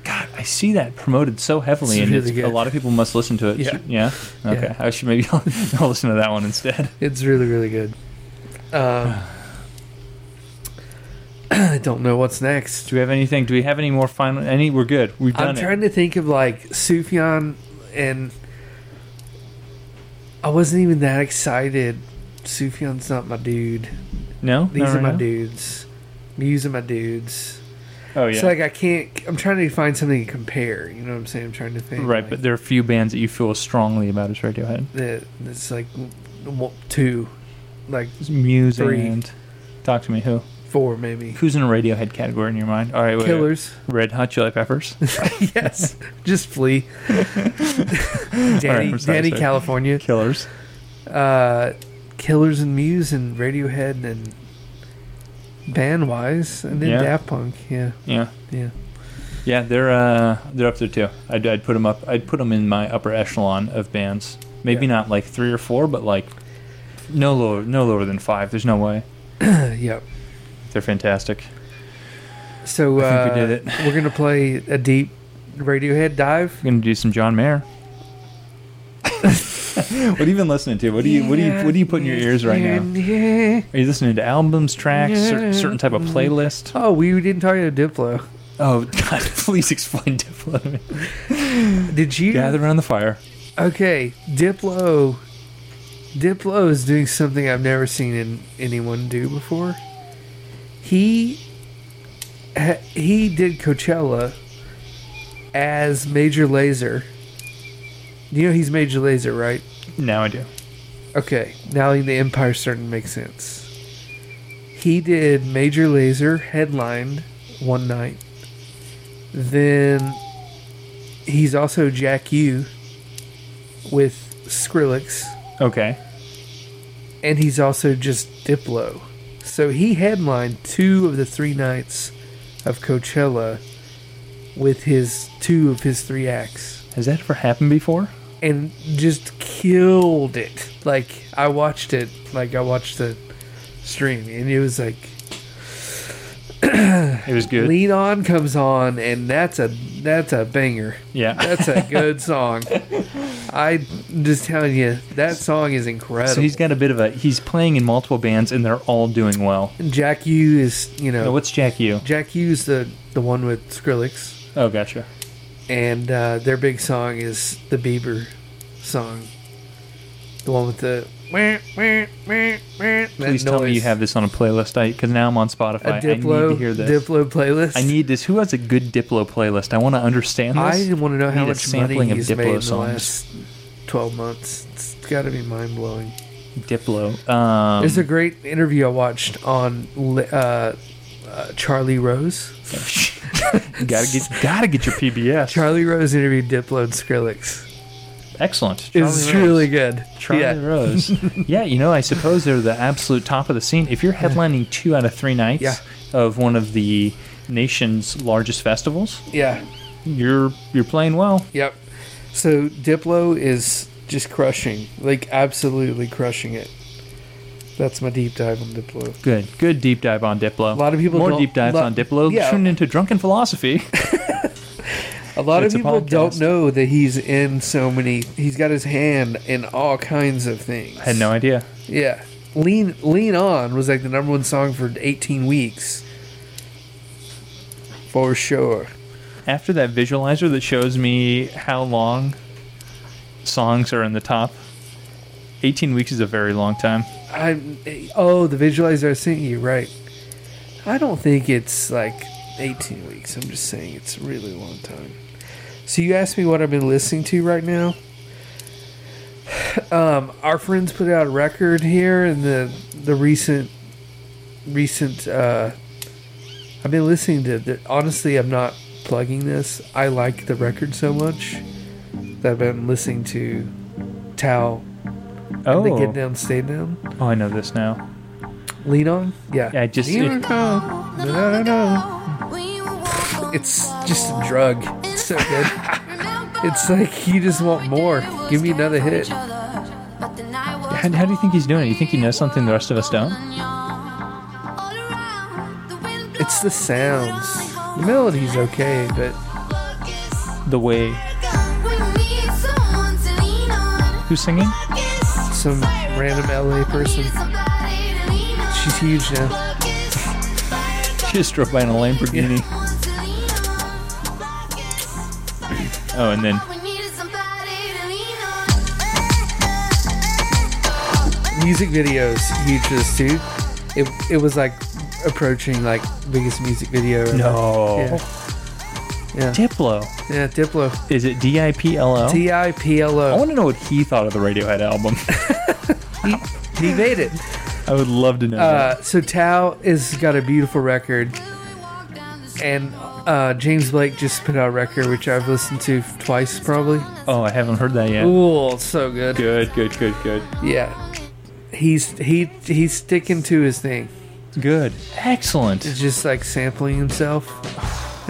God, I see that promoted so heavily, It's and really it's, good. a lot of people must listen to it. Yeah. Yeah. Okay. Yeah. I should maybe I'll, (laughs) I'll listen to that one instead. It's really, really good. Um, (sighs) I don't know what's next. Do we have anything? Do we have any more final? Any? We're good. We've done I'm it. trying to think of like Sufjan and I wasn't even that excited. Sufjan's not my dude. no, These are no, my no? dudes. Muse are my dudes. Oh yeah. So like I can't. I'm trying to find something to compare. You know what I'm saying? I'm trying to think. right, like, but there are a few bands that you feel strongly about as Radiohead. that it's like two, like Muse Three. and talk to me. Who? four maybe. Who's in a Radiohead category in your mind? All right, wait, wait. Killers. Red Hot Chili Peppers. (laughs) yes, just Flea. (laughs) Danny, I'm sorry, Danny sorry. California. Killers. uh, Killers and Muse and Radiohead and band wise, and then Yeah. Daft Punk. Yeah, Yeah. yeah. Yeah, they're uh, they're up there too. I'd, I'd put them up. I'd put them in my upper echelon of bands. Maybe Yeah. not like three or four, but like no lower, no lower than five. There's no way. (clears throat) yep. They're fantastic. So uh, we did it. (laughs) we're gonna play a deep Radiohead dive. We're gonna do some John Mayer. (laughs) (laughs) what have you been listening to? What do you what do you what do you put in your ears right now? Are you listening to albums, tracks, cer- certain type of playlist? Oh, we didn't talk about Diplo. Oh (laughs) God! Please explain Diplo. to me. Did you? Gather around the fire. Okay, Diplo. Diplo is doing something I've never seen in anyone do before. He he did Coachella as Major Lazer. You know he's Major Lazer, right? Now I do. Okay, now the Empire's starting to make sense. He did Major Lazer headlined one night. Then he's also Jack U with Skrillex, Okay. and he's also just Diplo. So he headlined two of the three nights of Coachella with his two of his three acts. Has that ever happened before? And just killed it. Like I watched it, like I watched the stream, and it was like (clears throat) It was good. "Lean On" comes on, and that's a that's a banger. Yeah. (laughs) That's a good (laughs) song. I just telling you, that song is incredible. So he's got a bit of a. He's playing in multiple bands and they're all doing well. Jack U is you know Now, what's Jack U? Jack U is the the one with Skrillex, Oh, gotcha. And uh, their big song is the Bieber song, the one with the. Please tell me you have this on a playlist, I because now I'm on Spotify. a I need Diplo to hear this. Diplo playlist. I need this. Who has a good Diplo playlist? I want to understand this. I want to know how much money sampling of he's Diplo made in the songs. last twelve months. It's got to be mind blowing. Diplo. Um, There's a great interview I watched on uh, uh, Charlie Rose. (laughs) (laughs) gotta get (laughs) gotta get your PBS. Charlie Rose interviewed Diplo and Skrillex. Excellent. It was Charlie Rose. really good. Charlie yeah. Rose. (laughs) yeah, you know, I suppose they're the absolute top of the scene. If you're headlining two out of three nights Yeah. of one of the nation's largest festivals, Yeah. you're you're playing well. Yep. So Diplo is just crushing, like absolutely crushing it. That's my deep dive on Diplo. Good, good deep dive on Diplo. A lot of people more don't- deep dives lot- on Diplo. yeah. Tune into Drunken Philosophy. (laughs) A lot It's of people don't know that he's in so many. He's got his hand in all kinds of things. I had no idea. Yeah. Lean Lean On was like the number one song for 18 weeks. For sure. After that visualizer that shows me how long songs are in the top, 18 weeks is a very long time. I oh, the visualizer I sent you, right. I don't think it's like 18 weeks. I'm just saying it's a really long time. So you asked me what I've been listening to right now? (sighs) Um, our friends put out a record here in the the recent recent uh I've been listening to the, honestly I'm not plugging this. I like the record so much that I've been listening to Tao Oh, the Get Down Stay Down. oh, I know this now. Lean on? Yeah. Yeah, I just Lean it- on. No, no, no. It's just a drug. It's so good. It's like you just want more. Give me another hit. How, how do you think he's doing it? You think he knows something the rest of us don't? It's the sounds. The melody's okay, but The way who's singing? Some random LA person. She's huge now. She just drove by in a Lamborghini. Oh, and then Music videos huge for this too. It it was like approaching like biggest music video. ever. no, Yeah. Yeah. Diplo. Yeah, Diplo. Is it D I P L O? T I P L I O. want to know what he thought of the Radiohead album. (laughs) (laughs) He made it. I would love to know. that. Uh, so Tao has got a beautiful record, and uh, James Blake just put out a record which I've listened to twice probably. Oh, I haven't heard that yet. Ooh, so good. Good, good, good, good, Yeah, he's he he's sticking to his thing. good. Excellent. It's just like sampling himself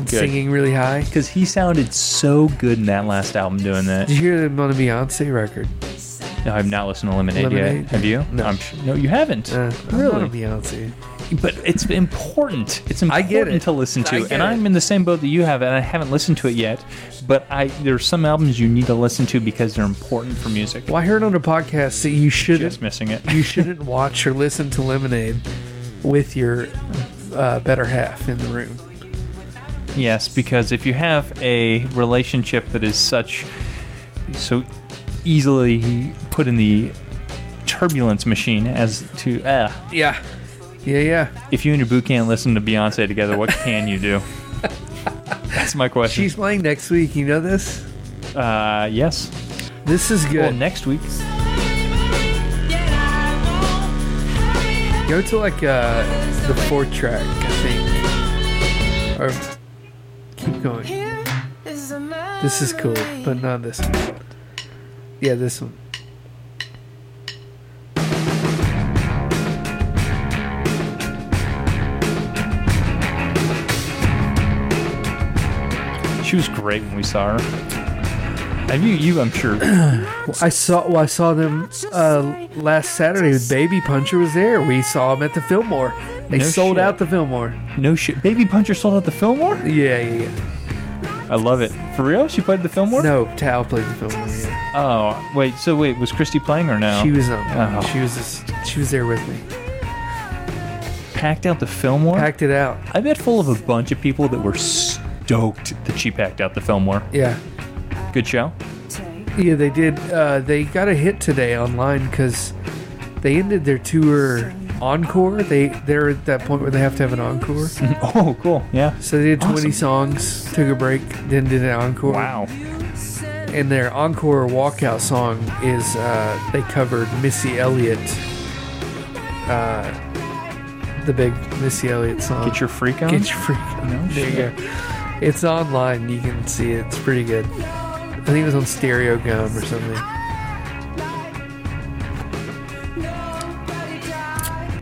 and Good. singing really high. Because he sounded so good in that last album doing that. Did you hear him on a Beyonce record? No, I've not listened to Lemonade, Lemonade? yet. Have you? No. I'm sure, no, you haven't. Uh, really? Beyonce. But it's important. It's I important get it. to listen I to, and it. I'm in the same boat that you have, and I haven't listened to it yet. But I there's some albums you need to listen to because they're important for music. Well, I heard on a podcast that you shouldn't Just missing it. you shouldn't watch or listen to Lemonade with your uh, better half in the room. Yes, because if you have a relationship that is such so easily put in the turbulence machine as to uh, Yeah. Yeah, yeah. If you and your boo can't listen to Beyonce together, what can you do? (laughs) That's my question. She's playing next week. You know this? uh, yes. This is Well, good. next week. Go to like uh, the fourth track, I think. Or keep going. This is cool, but not this one. Yeah, this one. She was great when we saw her. Have you? You, I'm sure. (clears throat) I saw well, I saw them uh, last Saturday. Baby Puncher was there. We saw him at the Fillmore. They No sold shit. out the Fillmore. No shit. Baby Puncher sold out the Fillmore. Yeah, yeah, yeah. I love it. For real? She played the Fillmore? No, Tao played the Fillmore. Yeah. Oh, wait. So wait, was Christy playing or no? She was on. Oh. She was just, she was there with me. packed out the Fillmore. Packed it out. I bet full of a bunch of people that were stoked that she packed out the Fillmore. Yeah. Good show. Yeah, they did. Uh, they got a hit today online because they ended their tour encore. They they're at that point where they have to have an encore. (laughs) Oh, cool. Yeah. So they did 20 Awesome. songs, took a break, then did an encore. Wow. And their encore walkout song is uh, they covered Missy Elliott, uh, the big Missy Elliott song. Get your freak on. Get your freak on. there you go. It's online. You can see it. It's pretty good. I think it was on Stereogum or something.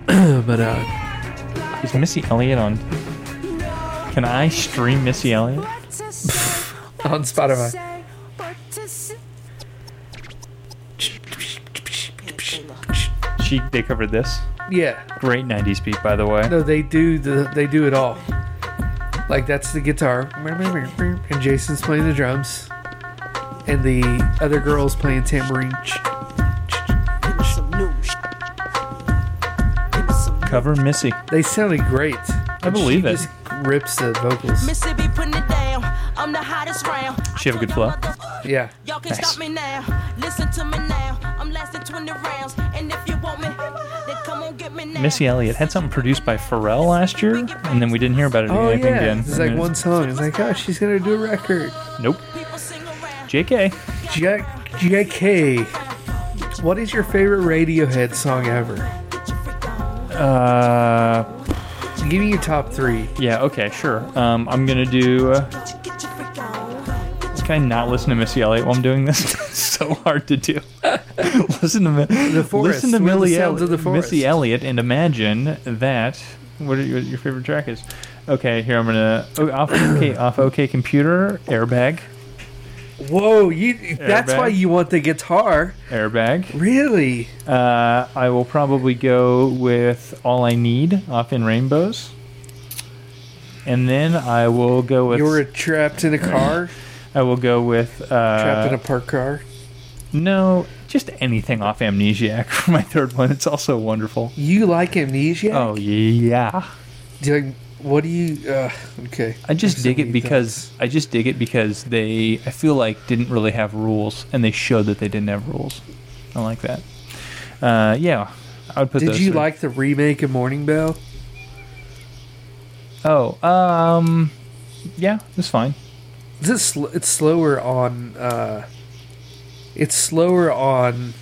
(clears throat) but uh, Is Missy Elliott on? Can I stream Missy Elliott? (laughs) on Spotify. She they covered this. Yeah. Great '90s beat, by the way. No, they do the they do it all. Like that's the guitar, and Jason's playing the drums, and the other girl's playing tambourine. Cover Missy. They sounded great. I believe she it. Just rips the vocals. Mississippi putting it down. I'm the hottest round. She have a good flow? Yeah. Y'all can Nice. stop me now. Listen to me now. I'm lasting 20 rounds. And if you want me, then come on get me now. Missy Elliott had something produced by Pharrell last year, and then we didn't hear about it Oh anything yeah. again. It's like And one song. It's like, oh, she's gonna do a record. Nope. People sing around. JK. J- JK. What is your favorite Radiohead song ever? Uh, Give me your top three. yeah. Okay, sure. Um, I'm gonna do. Uh, can I not listen to Missy Elliott while I'm doing this? (laughs) it's so hard to do. (laughs) listen to The forest. listen to the Millie of the forest. Missy Elliott and imagine that. What, are your, your favorite track is? Okay, here I'm gonna oh, off okay off OK Computer Airbag Whoa, you. That's Airbag. why you want the guitar. Airbag. Really? Uh, I will probably go with All I Need off in Rainbows. And then I will go with you were trapped in a car, (laughs) I will go with uh, trapped in a parked car. no, just anything off Amnesiac for my third one. It's also wonderful. You like Amnesia? Oh yeah, Do you like, what do you? Uh, okay. I just dig it because I just dig it because they I feel like didn't really have rules and they showed that they didn't have rules. I like that. Uh, yeah, I would put. Did you three. like the remake of Morning Bell? Oh, um, yeah, it's fine. Is it sl- it's slower on uh it's slower on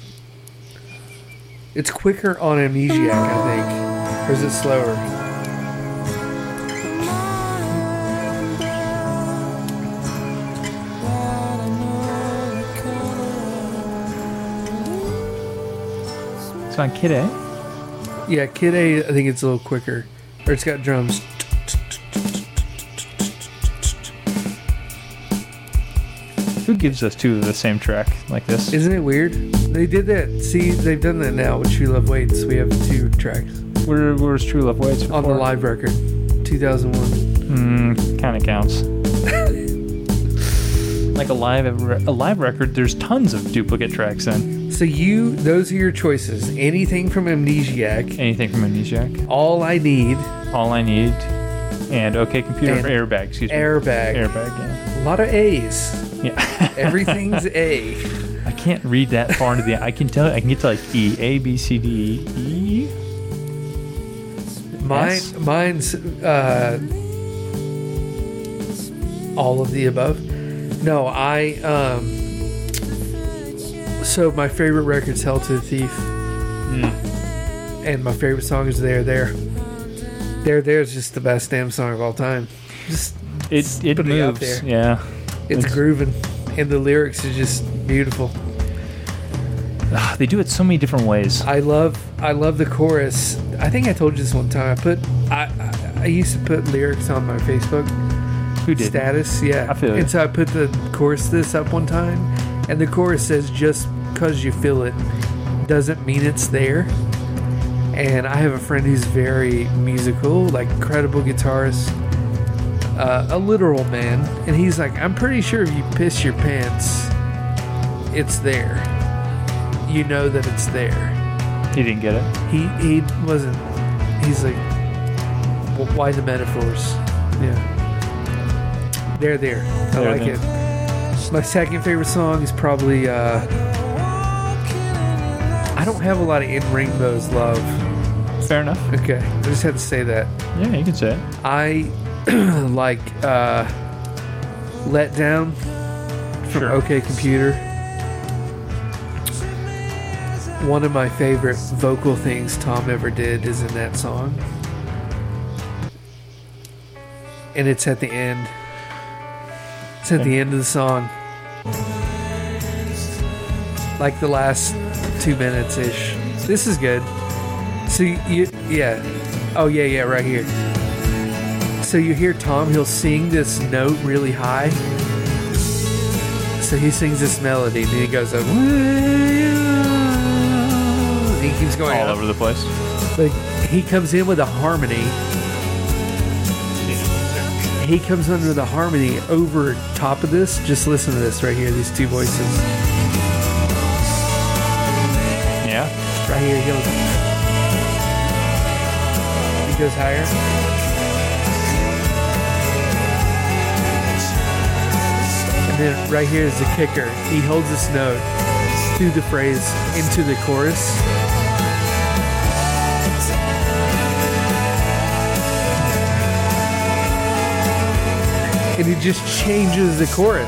it's quicker on amnesiac i think or is it slower It's on Kid A. yeah kid a i think it's a little quicker or it's got drums Who gives us two of the same track like this? isn't it weird they did that see they've done that now with true love waits we have two tracks Where, where's True Love Waits? Before? on the live record 2001 Mm, kind of counts. (laughs) like a live a live record, there's tons of duplicate tracks in. So you those are your choices anything from amnesiac Anything from Amnesiac. all i need All I Need, and OK Computer And Airbag. Excuse me. airbag Airbag. Yeah. a lot of a's Yeah. (laughs) Everything's A. I can't read that far into the. I can tell. I can get to like E, A, B, C, D, E. Mine, Yes? mine's uh, all of the above. No, I um. So my favorite record's "Hail to the Thief," Hmm. and my favorite song is "There There." "There There" is just the best damn song of all time. Just It it it moves. there. Yeah. it's It's- grooving, and the lyrics are just beautiful. Ah, They do it so many different ways. I love I love the chorus. I think I told you this one time. I put I I, I used to put lyrics on my Facebook Who did? status. Yeah, I feel. And so I put the chorus this up one time, and the chorus says, "Just because you feel it doesn't mean it's there." And I have a friend who's very musical, like incredible guitarist, uh, a literal man, and he's like, "I'm pretty sure if you piss your pants, it's there. You know that it's there." He didn't get it. he he wasn't he's like "Wh- why the metaphors yeah they're there i They're like it my second favorite song is probably uh don't have a lot of in rainbows love Fair enough. okay i just had to say that Yeah, you can say it. i (clears throat) like uh let down from Sure. ok computer one of my favorite vocal things Thom ever did is in that song. And it's at the end. It's at the end of the song. Like the last two minutes ish. This is good. So you, yeah. Oh, yeah, yeah, right here. So you hear Thom, he'll sing this note really high. So he sings this melody, and then he goes up. He keeps going All up. over the place. But he comes in with a harmony. He comes under the harmony over top of this. Just listen to this right here. These two voices. Right here he goes. He goes higher. And then right here is the kicker. He holds this note through the phrase into the chorus. And he just changes the chorus.